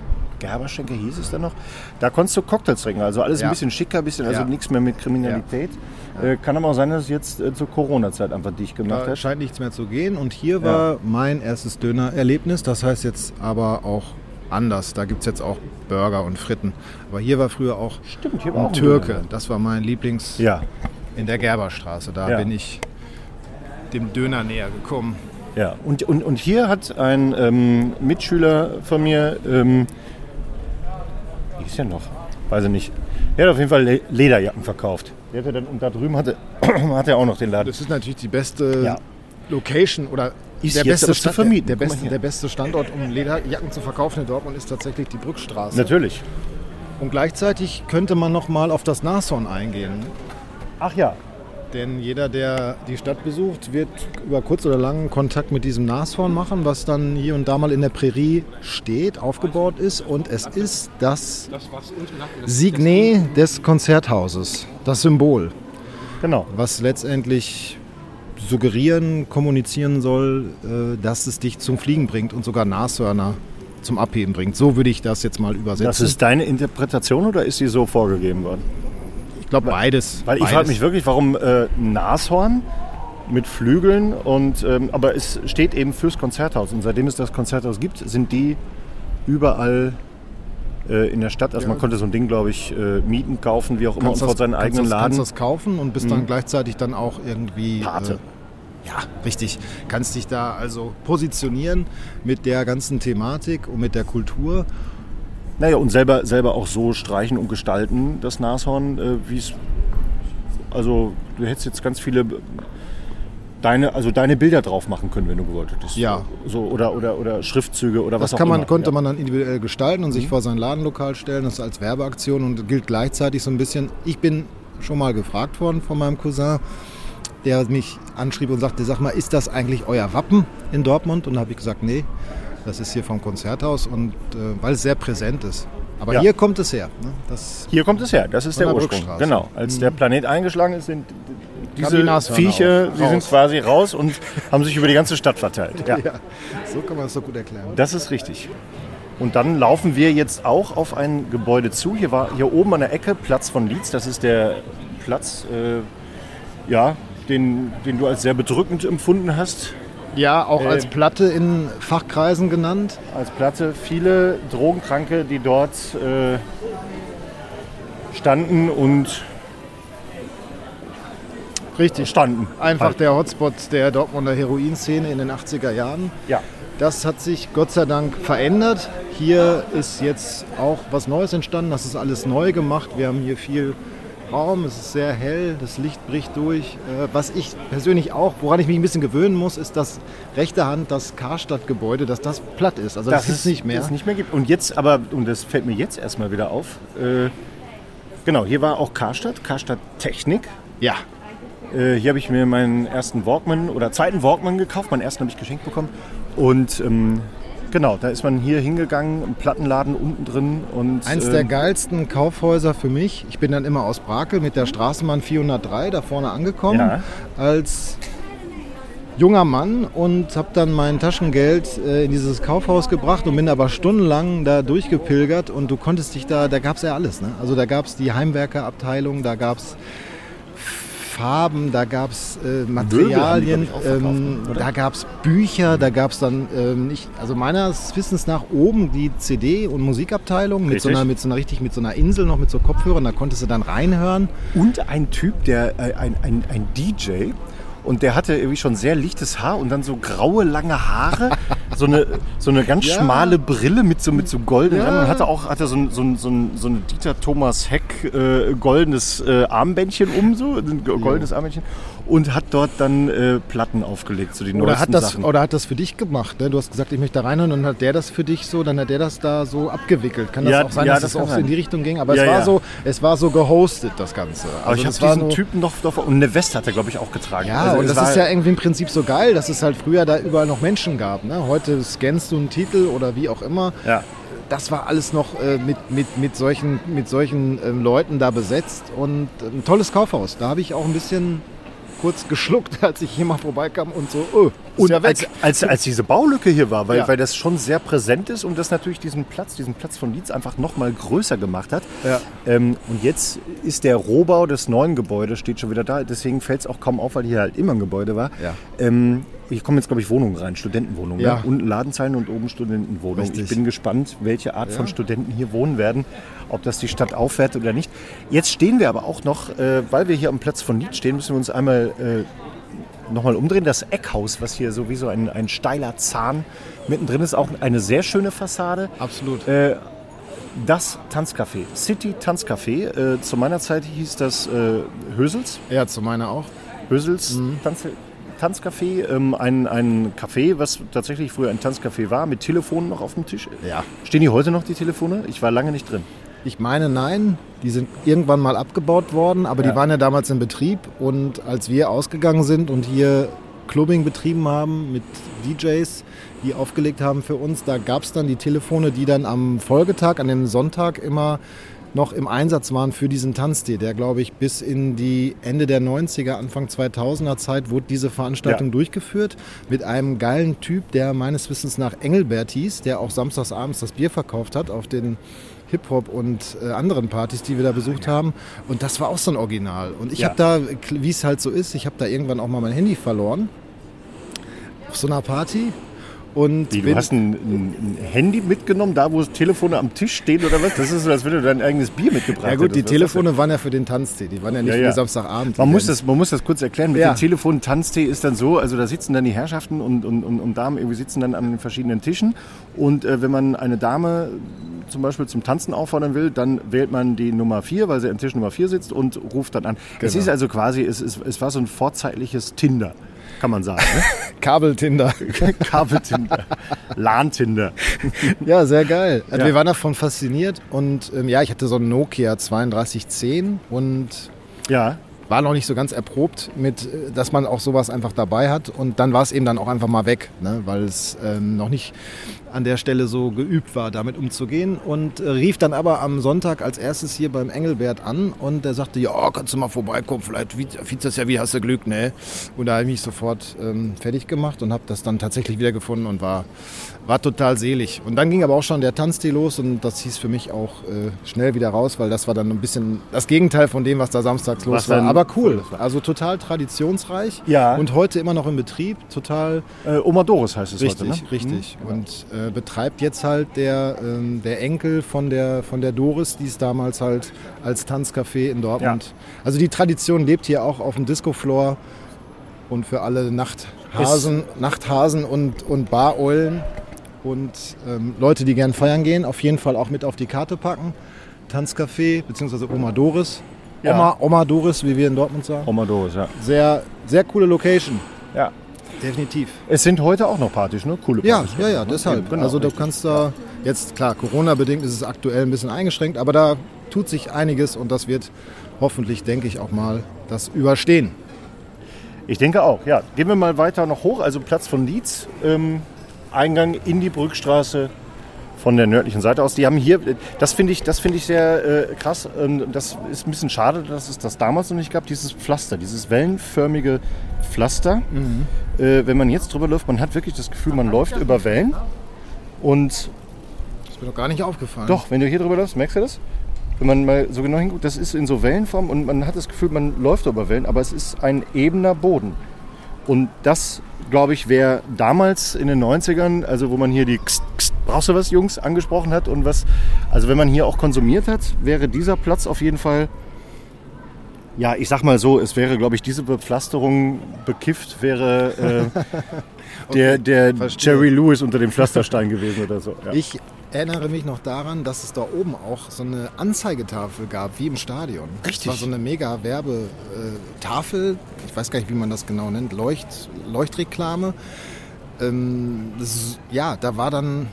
Speaker 1: Gerberschenke hieß es dann noch, da konntest du Cocktails trinken, also alles
Speaker 2: Ja.
Speaker 1: ein bisschen schicker, ein bisschen, also
Speaker 2: Ja.
Speaker 1: nichts mehr mit Kriminalität. Äh, kann aber auch sein, dass es jetzt äh, zur Corona-Zeit einfach dicht gemacht
Speaker 2: Da
Speaker 1: hat.
Speaker 2: scheint nichts mehr zu gehen. Und hier war mein erstes Döner-Erlebnis. Das heißt jetzt aber auch anders. Da gibt es jetzt auch Burger und Fritten. Aber hier war früher auch
Speaker 1: Stimmt, hier war
Speaker 2: ein Türke.
Speaker 1: Döner.
Speaker 2: Das war mein Lieblings
Speaker 1: Ja,
Speaker 2: in der Gerberstraße. Da
Speaker 1: Ja.
Speaker 2: bin ich dem Döner näher gekommen.
Speaker 1: ja. Und, und, und hier hat ein ähm, Mitschüler von mir, ähm, wie ist der noch? Weiß ich nicht. Der hat auf jeden Fall Le Lederjacken verkauft. Der hatte dann, und da drüben hatte, hat er auch noch den Laden.
Speaker 2: Das ist natürlich die beste
Speaker 1: Ja.
Speaker 2: Location oder
Speaker 1: Ist
Speaker 2: der, beste Stand,
Speaker 1: vermieten.
Speaker 2: der,
Speaker 1: mal
Speaker 2: beste, der beste Standort, um Lederjacken zu verkaufen in Dortmund, ist tatsächlich die Brückstraße.
Speaker 1: Natürlich.
Speaker 2: Und gleichzeitig könnte man noch mal auf das Nashorn eingehen.
Speaker 1: Ach ja.
Speaker 2: Denn jeder, der die Stadt besucht, wird über kurz oder lang Kontakt mit diesem Nashorn machen, was dann hier und da mal in der Prärie steht, aufgebaut ist. Und es ist das Signet des Konzerthauses, das Symbol,
Speaker 1: Genau.
Speaker 2: was letztendlich suggerieren, kommunizieren soll, äh, dass es dich zum Fliegen bringt und sogar Nashörner zum Abheben bringt. So würde ich das jetzt mal übersetzen.
Speaker 1: Das ist deine Interpretation oder ist sie so vorgegeben worden?
Speaker 2: Ich glaube beides.
Speaker 1: Weil ich frage mich wirklich, warum äh, Nashorn mit Flügeln und ähm, aber es steht eben fürs Konzerthaus und seitdem es das Konzerthaus gibt, sind die überall äh, in der Stadt. Also
Speaker 2: Ja.
Speaker 1: man konnte so ein Ding, glaube ich, äh, mieten, kaufen, wie auch immer, und
Speaker 2: kannst
Speaker 1: vor
Speaker 2: das-
Speaker 1: seinen
Speaker 2: kannst
Speaker 1: eigenen
Speaker 2: das,
Speaker 1: Laden.
Speaker 2: Kannst das kaufen und bist dann gleichzeitig dann auch irgendwie...
Speaker 1: Pate.
Speaker 2: Äh, ja, richtig. Kannst dich da also positionieren mit der ganzen Thematik und mit der Kultur.
Speaker 1: Naja, und selber, selber auch so streichen und gestalten, das Nashorn, äh, wie es. Also, du hättest jetzt ganz viele. Deine, also deine Bilder drauf machen können, wenn du gewollt hättest.
Speaker 2: Ja.
Speaker 1: So, oder, oder, oder Schriftzüge oder was
Speaker 2: Das
Speaker 1: auch
Speaker 2: kann man,
Speaker 1: immer.
Speaker 2: konnte
Speaker 1: ja. Mhm.
Speaker 2: man dann individuell gestalten und sich vor sein Ladenlokal stellen. Das ist als Werbeaktion und gilt gleichzeitig so ein bisschen. Ich bin schon mal gefragt worden von meinem Cousin, der mich anschrieb und sagte, sag mal, ist das eigentlich euer Wappen in Dortmund? Und da habe ich gesagt, nee, das ist hier vom Konzerthaus und äh, weil es sehr präsent ist. Aber
Speaker 1: Ja.
Speaker 2: hier kommt es her. Ne?
Speaker 1: Hier kommt es her, das ist der
Speaker 2: der
Speaker 1: Ursprung. Genau. Als der Planet eingeschlagen ist, sind diese
Speaker 2: die
Speaker 1: Viecher, die sind quasi raus und haben sich über die ganze Stadt verteilt. Ja,
Speaker 2: ja, so kann man es doch gut erklären.
Speaker 1: das ist richtig. Und dann laufen wir jetzt auch auf ein Gebäude zu. Hier war hier oben an der Ecke Platz von Lietz. Das ist der Platz, äh, ja, den, den du als sehr bedrückend empfunden hast.
Speaker 2: Ja, auch
Speaker 1: Äh,
Speaker 2: als Platte in Fachkreisen genannt.
Speaker 1: als Platte viele Drogenkranke, die dort äh, standen und
Speaker 2: Richtig.
Speaker 1: standen.
Speaker 2: Einfach
Speaker 1: Halt.
Speaker 2: der Hotspot der Dortmunder Heroinszene in den 80er Jahren.
Speaker 1: Ja.
Speaker 2: Das hat sich Gott sei Dank verändert. Hier ist jetzt auch was Neues entstanden. Das ist alles neu gemacht. Wir haben hier viel Raum. Es ist sehr hell. Das Licht bricht durch. Äh, Was ich persönlich auch, woran ich mich ein bisschen gewöhnen muss, ist das rechte Hand, das Karstadt-Gebäude, dass das platt ist. Also das,
Speaker 1: dass
Speaker 2: ist nicht mehr.
Speaker 1: Das nicht mehr gibt. Und jetzt aber, und das fällt mir jetzt erstmal wieder auf, äh, genau, hier war auch Karstadt, Karstadt Technik.
Speaker 2: Ja,
Speaker 1: Äh, hier habe ich mir meinen ersten Walkman oder zweiten Walkman gekauft. Meinen ersten habe ich geschenkt bekommen. Und ähm, genau, da ist man hier hingegangen, im Plattenladen unten drin. Und,
Speaker 2: Eins
Speaker 1: äh,
Speaker 2: der geilsten Kaufhäuser für mich. Ich bin dann immer aus Brakel mit der Straßenbahn 403 da vorne angekommen
Speaker 1: Ja.
Speaker 2: als junger Mann und habe dann mein Taschengeld äh, in dieses Kaufhaus gebracht und bin aber stundenlang da durchgepilgert und du konntest dich da, da gab es ja alles. Ne? Also da gab es die Heimwerkerabteilung, da gab es Farben, da gab es äh, Materialien, ähm, da gab es Bücher, da gab es dann ähm, nicht, also meines Wissens nach oben die CD- und Musikabteilung mit so, einer, mit so einer richtig mit so einer Insel noch mit so Kopfhörern, da konntest du dann reinhören.
Speaker 1: Und ein Typ, der äh, ein, ein, ein DJ. Und der hatte irgendwie schon sehr lichtes Haar und dann so graue, lange Haare, so eine, so eine ganz
Speaker 2: Ja.
Speaker 1: schmale Brille mit so, mit so goldenen
Speaker 2: Ja.
Speaker 1: Rändern und hatte auch hatte so ein, so ein, so ein, so ein Dieter Thomas Heck äh, goldenes äh, Armbändchen um, so ein go- goldenes Armbändchen und hat dort dann äh, Platten aufgelegt, so die
Speaker 2: Oder
Speaker 1: neuesten
Speaker 2: hat, das,
Speaker 1: Sachen.
Speaker 2: oder hat das für dich gemacht? Ne? Du hast gesagt, ich möchte da reinhören und hat der das für dich so, dann hat der das da so abgewickelt. Kann das
Speaker 1: Ja,
Speaker 2: auch sein,
Speaker 1: ja,
Speaker 2: dass
Speaker 1: das
Speaker 2: es
Speaker 1: kann
Speaker 2: auch so
Speaker 1: sein.
Speaker 2: in die Richtung ging? Aber
Speaker 1: Ja,
Speaker 2: es, war so, es war so gehostet, das Ganze. Also
Speaker 1: Aber ich habe
Speaker 2: das
Speaker 1: diesen
Speaker 2: nur-
Speaker 1: Typen noch, noch und eine Weste hat er glaube ich auch getragen.
Speaker 2: Ja,
Speaker 1: Also
Speaker 2: und das ist ja irgendwie im Prinzip so geil, dass es halt früher da überall noch Menschen gab. Ne? Heute scannst du einen Titel oder wie auch immer.
Speaker 1: ja.
Speaker 2: Das war alles noch äh, mit, mit, mit solchen, mit solchen ähm, Leuten da besetzt und äh, ein tolles Kaufhaus. Da habe ich auch ein bisschen kurz geschluckt, als ich hier mal vorbeikam und so, oh,
Speaker 1: Und
Speaker 2: ja
Speaker 1: als, als, als diese Baulücke hier war, weil,
Speaker 2: Ja.
Speaker 1: weil das schon sehr präsent ist und das natürlich diesen Platz, diesen Platz von Lietz einfach noch mal größer gemacht hat.
Speaker 2: Ja.
Speaker 1: Ähm, und jetzt ist der Rohbau des neuen Gebäudes steht schon wieder da. Deswegen fällt es auch kaum auf, weil hier halt immer ein Gebäude war.
Speaker 2: Ja.
Speaker 1: Ähm, hier kommen jetzt, glaube ich, Wohnungen rein, Studentenwohnungen.
Speaker 2: Ja.
Speaker 1: Ne? Unten Ladenzeilen und oben Studentenwohnungen.
Speaker 2: Richtig.
Speaker 1: Ich bin gespannt, welche Art von Studenten hier wohnen werden, ob das die Stadt aufwertet oder nicht. Jetzt stehen wir aber auch noch, äh, weil wir hier am Platz von Lietz stehen, müssen wir uns einmal äh, nochmal umdrehen. Das Eckhaus, was hier sowieso ein, ein steiler Zahn mittendrin ist, auch eine sehr schöne Fassade.
Speaker 2: Absolut.
Speaker 1: Äh, das Tanzcafé, City Tanzcafé. Äh, zu meiner Zeit hieß das äh, Hösels.
Speaker 2: Ja, zu meiner auch.
Speaker 1: Hösels Tanz, Tanzcafé. Ähm, ein, ein Café, was tatsächlich früher ein Tanzcafé war, mit Telefonen noch auf dem Tisch.
Speaker 2: Ja.
Speaker 1: Stehen die heute noch, die Telefone? Ich war lange nicht drin.
Speaker 2: Ich meine, nein, die sind irgendwann mal abgebaut worden, aber
Speaker 1: Ja.
Speaker 2: die waren ja damals in Betrieb und als wir ausgegangen sind und hier Clubbing betrieben haben mit DJs, die aufgelegt haben für uns, da gab es dann die Telefone, die dann am Folgetag, an dem Sonntag immer noch im Einsatz waren für diesen Tanztee, der glaube ich bis in die Ende der 90er, Anfang 2000er Zeit wurde diese Veranstaltung
Speaker 1: Ja.
Speaker 2: durchgeführt mit einem geilen Typ, der meines Wissens nach Engelbert hieß, der auch samstags abends das Bier verkauft hat auf den Hip-Hop und äh, anderen Partys, die wir da besucht haben. Und das war auch so ein Original. Und ich
Speaker 1: Ja.
Speaker 2: habe da, wie es halt so ist, ich habe da irgendwann auch mal mein Handy verloren. Auf so einer Party. Und
Speaker 1: Wie, du hast ein, ein, Handy mitgenommen, da wo Telefone am Tisch stehen oder was? Das ist so, als wenn du dein eigenes Bier mitgebracht
Speaker 2: ja gut,
Speaker 1: hättest.
Speaker 2: die
Speaker 1: Was
Speaker 2: Telefone waren ja für den Tanztee. Die waren ja nicht
Speaker 1: Ja,
Speaker 2: für
Speaker 1: ja.
Speaker 2: die Samstagabend.
Speaker 1: Man muss, das, man muss das kurz erklären. Mit
Speaker 2: Ja.
Speaker 1: dem Telefon Tanztee ist dann so, also da sitzen dann die Herrschaften und, und, und, und Damen irgendwie sitzen dann an den verschiedenen Tischen. Und äh, wenn man eine Dame zum Beispiel zum Tanzen auffordern will, dann wählt man die Nummer 4, weil sie am Tisch Nummer 4 sitzt und ruft dann an. Es
Speaker 2: Genau.
Speaker 1: ist also quasi, es, es, es war so ein vorzeitliches Tinder, kann man sagen.
Speaker 2: Kabeltinder.
Speaker 1: Ne? Kabeltinder, LAN-Tinder.
Speaker 2: Ja, sehr geil. Also
Speaker 1: Ja.
Speaker 2: Wir waren davon fasziniert. Und ähm, ja, ich hatte so einen Nokia 3210 und
Speaker 1: Ja,
Speaker 2: war noch nicht so ganz erprobt mit, äh, dass man auch sowas einfach dabei hat. Und dann war es eben dann auch einfach mal weg, ne? weil es ähm, noch nicht an der Stelle so geübt war, damit umzugehen. Und äh, rief dann aber am Sonntag als erstes hier beim Engelbert an und der sagte, ja, kannst du mal vorbeikommen, vielleicht findest das ja wie, hast du Glück, ne? Und da habe ich mich sofort ähm, fertig gemacht und habe das dann tatsächlich wieder gefunden und war, war total selig. Und dann ging aber auch schon der Tanztee los und das hieß für mich auch äh, schnell wieder raus, weil das war dann ein bisschen das Gegenteil von dem, was da samstags los
Speaker 1: Was
Speaker 2: war. Aber cool, also total traditionsreich
Speaker 1: Ja.
Speaker 2: und heute immer noch in Betrieb, total
Speaker 1: äh, Oma Doris heißt es
Speaker 2: richtig,
Speaker 1: heute, ne?
Speaker 2: richtig. Und äh, betreibt jetzt halt der, ähm, der Enkel von der, von der Doris, die es damals halt als Tanzcafé in Dortmund. Also die Tradition lebt hier auch auf dem Disco-Floor und für alle Nachthasen, Nachthasen und, und Bareulen und ähm, Leute, die gern feiern gehen, auf jeden Fall auch mit auf die Karte packen. Tanzcafé bzw. Oma Doris.
Speaker 1: Ja.
Speaker 2: Oma, Oma Doris, wie wir in Dortmund sagen.
Speaker 1: Oma Doris, ja.
Speaker 2: Sehr, sehr coole Location.
Speaker 1: ja.
Speaker 2: Definitiv.
Speaker 1: Es sind heute auch noch Partys, ne? Coole
Speaker 2: Ja,
Speaker 1: Partys.
Speaker 2: ja, ja, deshalb.
Speaker 1: Genau,
Speaker 2: also du
Speaker 1: richtig.
Speaker 2: kannst da, jetzt klar, Corona-bedingt ist es aktuell ein bisschen eingeschränkt, aber da tut sich einiges und das wird hoffentlich, denke ich, auch mal das überstehen.
Speaker 1: Ich denke auch, ja. Gehen wir mal weiter noch hoch, also Platz von Lietz, ähm, Eingang in die Brückstraße von der nördlichen Seite aus. Die haben hier, das finde ich, das finde ich sehr äh, krass. Ähm, das ist ein bisschen schade, dass es das damals noch nicht gab, dieses Pflaster, dieses wellenförmige Pflaster. Äh, wenn man jetzt drüber läuft, man hat wirklich das Gefühl, man läuft über Wellen. Und
Speaker 2: Das ist mir doch gar nicht aufgefallen.
Speaker 1: doch, wenn du hier drüber läufst, merkst du das? wenn man mal so genau hinguckt, das ist in so Wellenform und man hat das Gefühl, man läuft über Wellen, aber es ist ein ebener Boden. Und das, glaube ich, wäre damals in den 90ern, also wo man hier die Kst, Kst, brauchst du was, Jungs, angesprochen hat und was, also wenn man hier auch konsumiert hat, wäre dieser Platz auf jeden Fall, ja, ich sag mal so, es wäre, glaube ich, diese Bepflasterung bekifft, wäre äh, der, der
Speaker 2: verstehe.
Speaker 1: Jerry Lewis unter dem Pflasterstein gewesen oder so. Ja.
Speaker 2: Ich erinnere mich noch daran, dass es da oben auch so eine Anzeigetafel gab, wie im Stadion.
Speaker 1: Richtig.
Speaker 2: Das war so eine mega Werbetafel. Ich weiß gar nicht, wie man das genau nennt. Leucht, Leuchtreklame. Ähm, ist- ja, da war dann,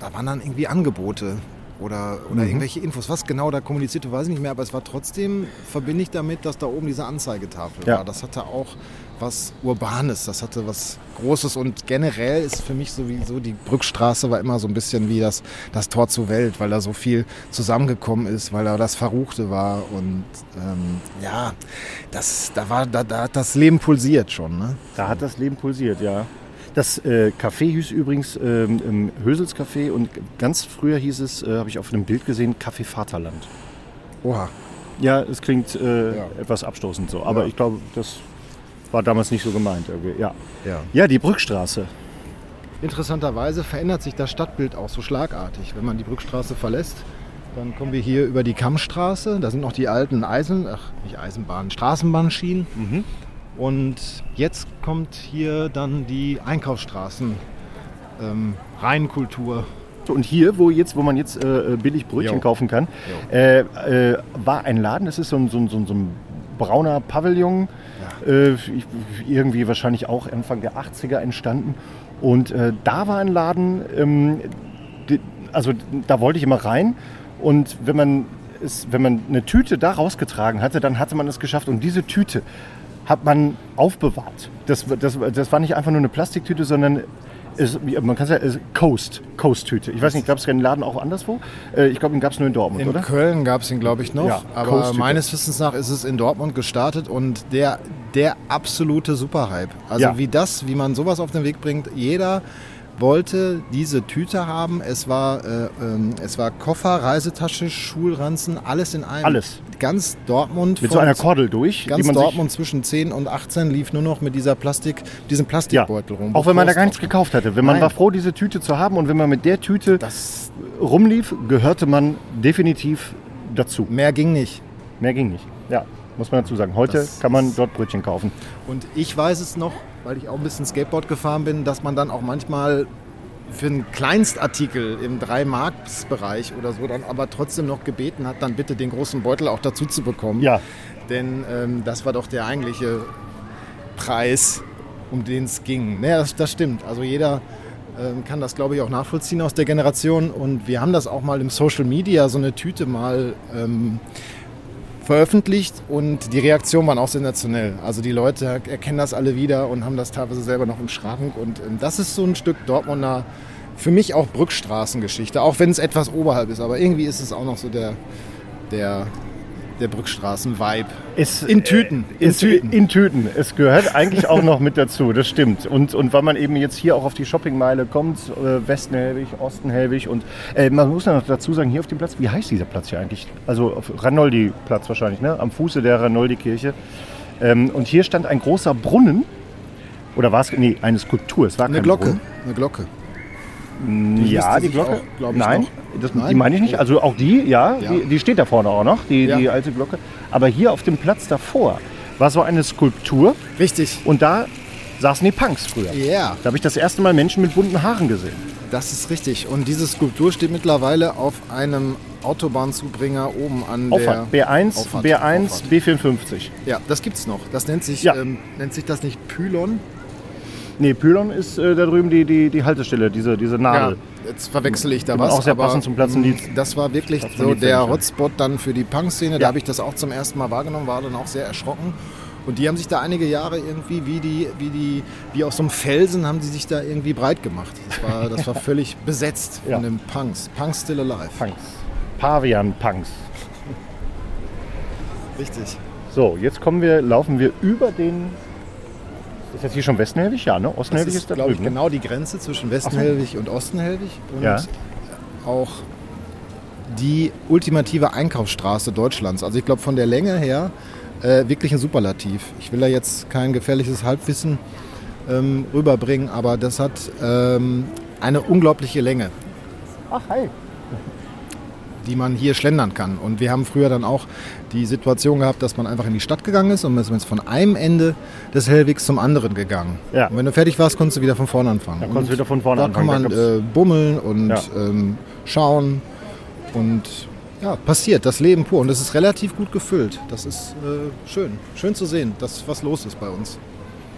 Speaker 2: da waren dann irgendwie Angebote oder, oder
Speaker 1: Mhm.
Speaker 2: irgendwelche Infos. Was genau da kommuniziert wurde, weiß ich nicht mehr, aber es war trotzdem, verbinde ich damit, dass da oben diese Anzeigetafel
Speaker 1: Ja.
Speaker 2: war. Das hatte auch was Urbanes, das hatte was Großes und generell ist für mich sowieso die Brückstraße war immer so ein bisschen wie das, das Tor zur Welt, weil da so viel zusammengekommen ist, weil da das Verruchte war und ähm, ja, das, da, war, da, da hat das Leben pulsiert schon. Ne?
Speaker 1: Da hat das Leben pulsiert, ja. Das äh, Café hieß übrigens ähm, Hösels Café und ganz früher hieß es, äh, habe ich auf einem Bild gesehen, Café Vaterland.
Speaker 2: Oha.
Speaker 1: Ja, es klingt äh,
Speaker 2: Ja.
Speaker 1: etwas abstoßend so, aber
Speaker 2: Ja.
Speaker 1: ich glaube, das war damals nicht so gemeint. Irgendwie. Ja.
Speaker 2: Ja.
Speaker 1: ja, die Brückstraße.
Speaker 2: Interessanterweise verändert sich das Stadtbild auch so schlagartig. Wenn man die Brückstraße verlässt, dann kommen wir hier über die Kammstraße. Da sind noch die alten Eisen, ach nicht Eisenbahnen, Straßenbahnschienen. Und jetzt kommt hier dann die Einkaufsstraßen. Ähm, Rheinkultur.
Speaker 1: Und hier, wo, jetzt, wo man jetzt äh, billig Brötchen
Speaker 2: Jo.
Speaker 1: kaufen kann, äh, äh, war ein Laden, das ist so ein, so ein, so ein brauner Pavillon, äh, ich, irgendwie wahrscheinlich auch Anfang der 80er entstanden. Und äh, da war ein Laden, ähm, die, also da wollte ich immer rein. Und wenn man, es, wenn man eine Tüte da rausgetragen hatte, dann hatte man es geschafft. Und diese Tüte hat man aufbewahrt. Das, das, das war nicht einfach nur eine Plastiktüte, sondern es, man kann es- Coast, Coast-Tüte. Ich weiß nicht, gab es den Laden auch anderswo? Äh, Ich glaube, den gab es nur in Dortmund,
Speaker 2: In
Speaker 1: oder?
Speaker 2: Köln gab es ihn, glaube ich, noch.
Speaker 1: Ja,
Speaker 2: aber meines Wissens nach ist es in Dortmund gestartet und der, der absolute Superhype. Also
Speaker 1: Ja.
Speaker 2: wie das, wie man sowas auf den Weg bringt, jeder wollte diese Tüte haben. Es war, äh, ähm, es war Koffer, Reisetasche, Schulranzen, alles in einem.
Speaker 1: Alles.
Speaker 2: Ganz Dortmund.
Speaker 1: Mit
Speaker 2: von-
Speaker 1: so einer Kordel durch.
Speaker 2: Ganz Dortmund zwischen 10 und 18 lief nur noch mit dieser Plastik, diesem
Speaker 1: Sich, ja,
Speaker 2: Plastikbeutel rum.
Speaker 1: auch wenn man da gar nichts gekauft hatte. Wenn man
Speaker 2: Nein.
Speaker 1: war froh, diese Tüte zu haben und wenn man mit der Tüte
Speaker 2: Das
Speaker 1: rumlief, gehörte man definitiv dazu.
Speaker 2: mehr ging nicht.
Speaker 1: Mehr ging nicht. Ja, muss man dazu sagen. Heute
Speaker 2: Das
Speaker 1: kann man dort Brötchen kaufen.
Speaker 2: Und ich weiß es noch, weil ich auch ein bisschen Skateboard gefahren bin, dass man dann auch manchmal für einen Kleinstartikel im 3-Marks-Bereich oder so dann aber trotzdem noch gebeten hat, dann bitte den großen Beutel auch dazu zu bekommen.
Speaker 1: Ja,
Speaker 2: Denn ähm, das war doch der eigentliche Preis, um den es ging. Naja, das, das stimmt. Also jeder ähm, kann das, glaube ich, auch nachvollziehen aus der Generation. Und wir haben das auch mal im Social Media, so eine Tüte mal ähm, veröffentlicht und die Reaktionen waren auch sensationell. Also die Leute erkennen das alle wieder und haben das teilweise selber noch im Schrank. Und ähm, das ist so ein Stück Dortmunder, für mich auch Brückstraßengeschichte, auch wenn es etwas oberhalb ist. Aber irgendwie ist es auch noch so der, der, der Brückstraßen-Vibe. In Tüten,
Speaker 1: äh,
Speaker 2: in
Speaker 1: es,
Speaker 2: Tüten.
Speaker 1: In Tüten. Es gehört eigentlich auch noch mit dazu, das stimmt. Und, und weil man eben jetzt hier auch auf die Shoppingmeile kommt, äh, Westenhelwig, Ostenhelwig und äh, man muss noch dazu sagen, hier auf dem Platz, wie heißt dieser Platz hier eigentlich? Also auf Ranoldi-Platz wahrscheinlich, ne? am Fuße der Ranoldi-Kirche. Ähm, und hier stand ein großer Brunnen. Oder war es? Nee, eine Skulptur. Es war
Speaker 2: Eine Glocke,
Speaker 1: Brunnen.
Speaker 2: eine Glocke.
Speaker 1: Ja, die Glocke.
Speaker 2: auch,
Speaker 1: Nein, das,
Speaker 2: Nein?
Speaker 1: die meine ich nicht. Also auch die, ja,
Speaker 2: Ja.
Speaker 1: Die, die steht da vorne auch noch, die,
Speaker 2: Ja.
Speaker 1: die alte Glocke. Aber hier auf dem Platz davor war so eine Skulptur
Speaker 2: Richtig.
Speaker 1: und da saßen die Punks früher.
Speaker 2: Ja,
Speaker 1: Da habe ich das erste Mal Menschen mit bunten Haaren gesehen.
Speaker 2: das ist richtig. Und diese Skulptur steht mittlerweile auf einem Autobahnzubringer oben an
Speaker 1: Auffahrt.
Speaker 2: der
Speaker 1: B1,
Speaker 2: Auffahrt,
Speaker 1: B1,
Speaker 2: Auffahrt.
Speaker 1: B54.
Speaker 2: Ja, das gibt's noch. Das nennt sich,
Speaker 1: Ja.
Speaker 2: ähm, nennt sich das nicht Pylon?
Speaker 1: Nee, Pylon ist äh, da drüben die, die, die Haltestelle, diese, diese Nadel.
Speaker 2: jetzt verwechsel ich da
Speaker 1: man
Speaker 2: was.
Speaker 1: auch sehr passend zum Platzenlied-
Speaker 2: mh, Das war wirklich so
Speaker 1: Platzenlied
Speaker 2: der
Speaker 1: ja.
Speaker 2: Hotspot dann für die Punk-Szene. Da
Speaker 1: Ja.
Speaker 2: habe ich das auch zum ersten Mal wahrgenommen, war dann auch sehr erschrocken. Und die haben sich da einige Jahre irgendwie, wie die, wie die, wie auf so einem Felsen, haben die sich da irgendwie breit gemacht. Das war, das war völlig besetzt von
Speaker 1: Ja.
Speaker 2: den Punks. Punks still alive.
Speaker 1: Punks. Pavian-Punks.
Speaker 2: Richtig.
Speaker 1: So, jetzt kommen wir, laufen wir über den. Ist jetzt hier schon Westenhelwig? Ja, ne?
Speaker 2: Das
Speaker 1: Ostenhelwig ist,
Speaker 2: ist,
Speaker 1: da
Speaker 2: glaube ich, genau die Grenze zwischen Westenhelwig und Ostenhelwig. Und
Speaker 1: Ja.
Speaker 2: auch die ultimative Einkaufsstraße Deutschlands. Also ich glaube von der Länge her äh, wirklich ein Superlativ. Ich will da jetzt kein gefährliches Halbwissen ähm, rüberbringen, aber das hat ähm, eine unglaubliche Länge.
Speaker 1: Ach, hi
Speaker 2: die man hier schlendern kann. Und wir haben früher dann auch die Situation gehabt, dass man einfach in die Stadt gegangen ist und man ist von einem Ende des Hellwegs zum anderen gegangen.
Speaker 1: Ja.
Speaker 2: Und wenn du fertig warst, konntest du wieder von vorne anfangen.
Speaker 1: Dann konntest du wieder von vorne
Speaker 2: da
Speaker 1: anfangen.
Speaker 2: kann man
Speaker 1: Da
Speaker 2: äh, bummeln und
Speaker 1: Ja.
Speaker 2: ähm, schauen und ja, passiert, das Leben pur. Und es ist relativ gut gefüllt. Das ist äh, schön. Schön zu sehen, dass was los ist bei uns.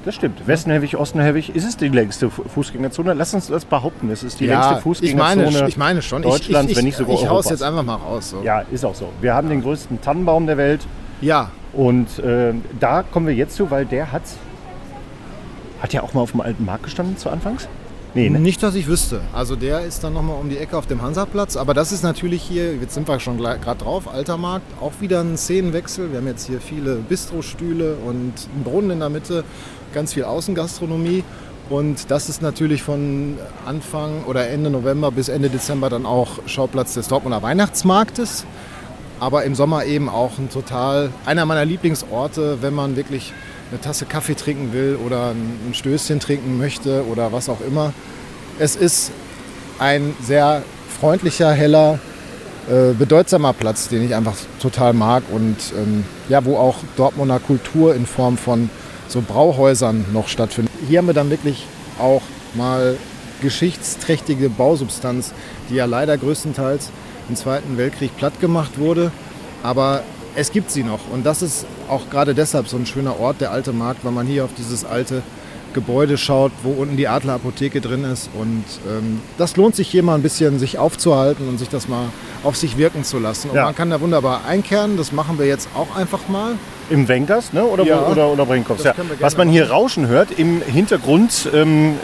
Speaker 1: Das stimmt. Westenhelwig, Ostenhelwig. Ist es die längste Fu- Fußgängerzone? Lass uns das behaupten. Es ist die längste
Speaker 2: ich
Speaker 1: Fußgängerzone
Speaker 2: meine, ich meine schon. Ich-
Speaker 1: Deutschlands,
Speaker 2: ich, ich,
Speaker 1: wenn nicht sogar
Speaker 2: Ich hau's
Speaker 1: Europas.
Speaker 2: jetzt einfach mal raus. So.
Speaker 1: Ja, ist auch so. Wir haben den größten Tannenbaum der Welt
Speaker 2: ja,
Speaker 1: und äh, da kommen wir jetzt zu, weil der hat, hat ja auch mal auf dem alten Markt gestanden zu Anfangs? Nee, ne?
Speaker 2: Nicht, dass ich wüsste. Also der ist dann nochmal um die Ecke auf dem Hansaplatz. Aber das ist natürlich hier, jetzt sind wir schon gerade drauf, Alter Markt, auch wieder ein Szenenwechsel. Wir haben jetzt hier viele Bistrostühle und einen Brunnen in der Mitte, ganz viel Außengastronomie. Und das ist natürlich von Anfang oder Ende November bis Ende Dezember dann auch Schauplatz des Dortmunder Weihnachtsmarktes. Aber im Sommer eben auch ein total, einer meiner Lieblingsorte, wenn man wirklich eine Tasse Kaffee trinken will oder ein Stößchen trinken möchte oder was auch immer. Es ist ein sehr freundlicher, heller, äh, bedeutsamer Platz, den ich einfach total mag und ähm, ja, wo auch Dortmunder Kultur in Form von so Brauhäusern noch stattfindet. Hier haben wir dann wirklich auch mal geschichtsträchtige Bausubstanz, die ja leider größtenteils im Zweiten Weltkrieg platt gemacht wurde. Aber es gibt sie noch. Und das ist auch gerade deshalb so ein schöner Ort, der alte Markt, weil man hier auf dieses alte Gebäude schaut, wo unten die Adlerapotheke drin ist. Und ähm, das lohnt sich hier mal ein bisschen, sich aufzuhalten und sich das mal auf sich wirken zu lassen. Und
Speaker 1: Ja.
Speaker 2: man kann da wunderbar einkehren. Das machen wir jetzt auch einfach mal.
Speaker 1: Im Wenkers ne? oder,
Speaker 2: Ja.
Speaker 1: wo, oder, oder Brinkhofs.
Speaker 2: Das
Speaker 1: Ja. Was man hier rauschen hört, im Hintergrund ähm,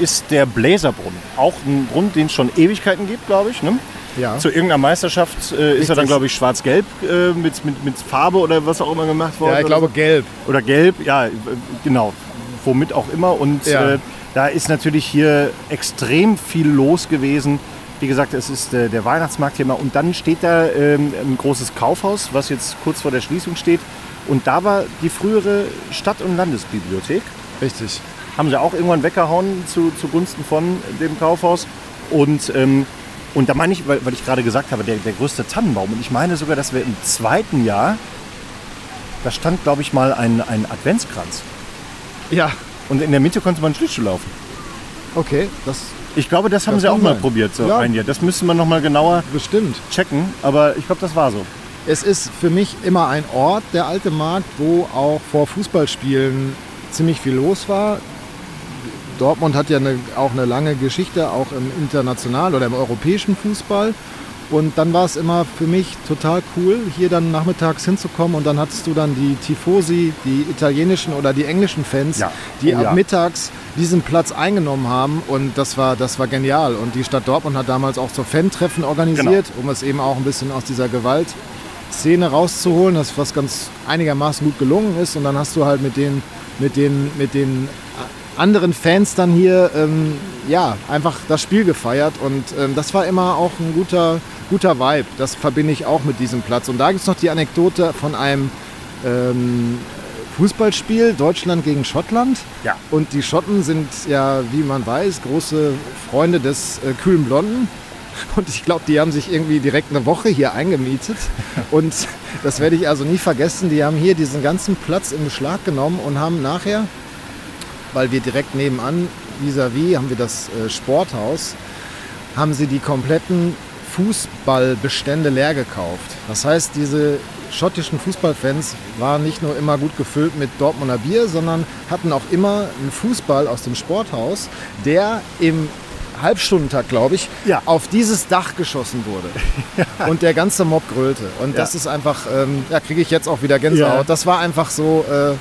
Speaker 1: ist der Bläserbrunnen. Auch ein Brunnen, den es schon Ewigkeiten gibt, glaube ich. Ne?
Speaker 2: Ja.
Speaker 1: Zu irgendeiner Meisterschaft äh, ist er dann, glaube ich, schwarz-gelb äh, mit, mit, mit Farbe oder was auch immer gemacht worden.
Speaker 2: Ja, ich glaube gelb.
Speaker 1: Oder gelb, ja, äh, genau. Womit auch immer. Und
Speaker 2: Ja.
Speaker 1: äh, da ist natürlich hier extrem viel los gewesen. Wie gesagt, es ist äh, der Weihnachtsmarkt hier mal. Und dann steht da ähm, ein großes Kaufhaus, was jetzt kurz vor der Schließung steht. Und da war die frühere Stadt- und Landesbibliothek.
Speaker 2: Richtig.
Speaker 1: Haben sie auch irgendwann weggehauen zu, zugunsten von dem Kaufhaus. Und, ähm, und da meine ich, weil, weil ich gerade gesagt habe, der, der größte Tannenbaum. Und ich meine sogar, dass wir im zweiten Jahr, da stand, glaube ich, mal ein, ein Adventskranz.
Speaker 2: Ja,
Speaker 1: Und in der Mitte konnte man Schlittschuh laufen.
Speaker 2: okay, das
Speaker 1: Ich glaube, das haben
Speaker 2: Das
Speaker 1: sie auch mal
Speaker 2: sein.
Speaker 1: probiert, so
Speaker 2: Ja.
Speaker 1: ein Jahr. Das müsste man noch mal genauer
Speaker 2: bestimmt.
Speaker 1: checken. Aber ich glaube, das war so.
Speaker 2: Es ist für mich immer ein Ort, der alte Markt, wo auch vor Fußballspielen ziemlich viel los war. Dortmund hat ja eine, auch eine lange Geschichte, auch im internationalen oder im europäischen Fußball. Und dann war es immer für mich total cool, hier dann nachmittags hinzukommen und dann hattest du dann die Tifosi, die italienischen oder die englischen Fans,
Speaker 1: Ja.
Speaker 2: die
Speaker 1: Oh
Speaker 2: ab
Speaker 1: ja.
Speaker 2: mittags diesen Platz eingenommen haben und das war, das war genial. Und die Stadt Dortmund hat damals auch so Fan-Treffen organisiert, um es eben auch ein bisschen aus dieser Gewaltszene rauszuholen, das was ganz einigermaßen gut gelungen ist. Und dann hast du halt mit den, mit den, mit den anderen Fans dann hier ähm, ja, einfach das Spiel gefeiert und ähm, das war immer auch ein guter, guter Vibe. Das verbinde ich auch mit diesem Platz. Und da gibt es noch die Anekdote von einem ähm, Fußballspiel Deutschland gegen Schottland.
Speaker 1: Ja.
Speaker 2: Und die Schotten sind ja, wie man weiß, große Freunde des äh, kühlen Blonden. Und ich glaube, die haben sich irgendwie direkt eine Woche hier eingemietet. Und das werde ich also nie vergessen. Die haben hier diesen ganzen Platz in Beschlag genommen und haben nachher, weil wir direkt nebenan, vis-à-vis, haben wir das äh, Sporthaus, haben sie die kompletten Fußballbestände leer gekauft. Das heißt, diese schottischen Fußballfans waren nicht nur immer gut gefüllt mit Dortmunder Bier, sondern hatten auch immer einen Fußball aus dem Sporthaus, der im Halbstundentakt, glaube ich,
Speaker 1: Ja.
Speaker 2: auf dieses Dach geschossen wurde. Und der ganze Mob grölte. Und das
Speaker 1: Ja.
Speaker 2: ist einfach, ähm, ja, kriege ich jetzt auch wieder Gänsehaut.
Speaker 1: Ja.
Speaker 2: Das war einfach so, äh,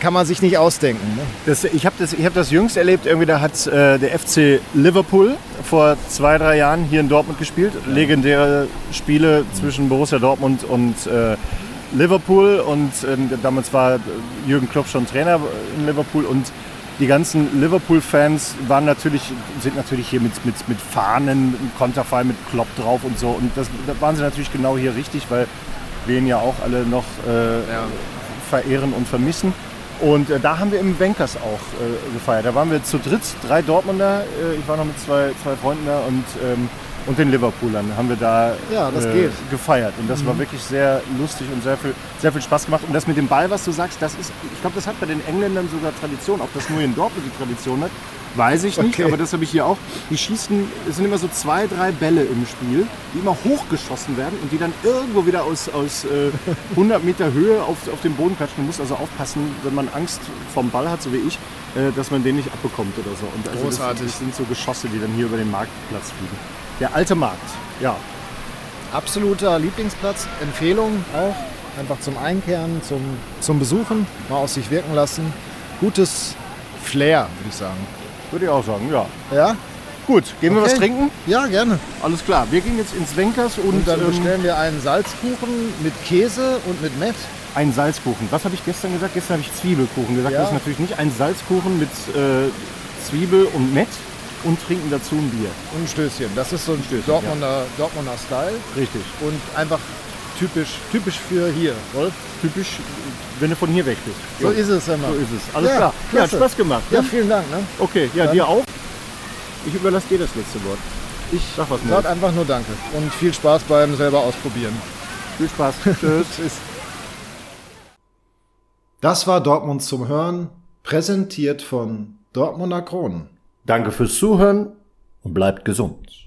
Speaker 2: kann man sich nicht ausdenken. Ne?
Speaker 1: Das, ich habe das, ich hab das jüngst erlebt, irgendwie da hat äh, der FC Liverpool vor zwei, drei Jahren hier in Dortmund gespielt. Legendäre Spiele zwischen Borussia Dortmund und äh, Liverpool. Und ähm, damals war Jürgen Klopp schon Trainer in Liverpool. Und Die ganzen Liverpool-Fans waren natürlich, sind natürlich hier mit, mit, mit Fahnen, Konterfei mit Klopp drauf und so. Und das, da waren sie natürlich genau hier richtig, weil wir ihn ja auch alle noch äh, ja. verehren und vermissen. Und äh, da haben wir im Wenkers auch äh, gefeiert. Da waren wir zu dritt, drei Dortmunder. Äh, ich war noch mit zwei, zwei Freunden da und, ähm, und den Liverpoolern haben wir da
Speaker 2: ja,
Speaker 1: äh, gefeiert. Und das mhm. war wirklich sehr lustig und sehr viel, sehr viel Spaß gemacht. Und das mit dem Ball, was du sagst, das ist, ich glaube, das hat bei den Engländern sogar Tradition. Ob das nur in Dortmund die Tradition hat, Weiß ich nicht, okay. aber das habe ich hier auch. Die schießen, es sind immer so zwei, drei Bälle im Spiel, die immer hochgeschossen werden und die dann irgendwo wieder aus, aus äh, 100 Meter Höhe auf, auf den Boden klatschen. Man muss also aufpassen, wenn man Angst vom Ball hat, so wie ich, äh, dass man den nicht abbekommt oder so. Und
Speaker 2: also Großartig.
Speaker 1: Das, das sind so Geschosse, die dann hier über den Marktplatz fliegen. Der alte Markt, ja.
Speaker 2: Absoluter Lieblingsplatz, Empfehlung auch. Einfach zum Einkehren, zum, zum Besuchen, mal auf sich wirken lassen. Gutes Flair, würde ich sagen.
Speaker 1: Würde ich auch sagen, ja.
Speaker 2: Ja?
Speaker 1: Gut, gehen wir was trinken?
Speaker 2: Ja, gerne.
Speaker 1: Alles klar, wir gehen jetzt ins Wenkers und,
Speaker 2: und dann ähm, bestellen wir einen Salzkuchen mit Käse und mit Mett.
Speaker 1: Ein Salzkuchen. Was habe ich gestern gesagt? Gestern habe ich Zwiebelkuchen gesagt. Ja. Das ist natürlich nicht ein Salzkuchen mit äh, Zwiebel und Mett und trinken dazu ein Bier.
Speaker 2: Und ein Stößchen. Das ist so ein, Stößchen, Dortmunder, ja. Dortmunder Style.
Speaker 1: Richtig.
Speaker 2: Und einfach typisch, typisch für hier,
Speaker 1: Rolf? Typisch, wenn du von hier weg bist.
Speaker 2: So ist es immer.
Speaker 1: So ist es. Alles ja, klar. Ja, hat Spaß gemacht.
Speaker 2: Ja, ne? vielen Dank. Ne?
Speaker 1: Okay, ja, Dann dir auch. Ich überlasse dir das letzte Wort.
Speaker 2: Ich sag was Sag einfach nur Danke und viel Spaß beim selber ausprobieren.
Speaker 1: Viel Spaß. Tschüss. Tschüss.
Speaker 2: Das war Dortmund zum Hören, präsentiert von Dortmunder Kronen.
Speaker 1: Danke fürs Zuhören und bleibt gesund.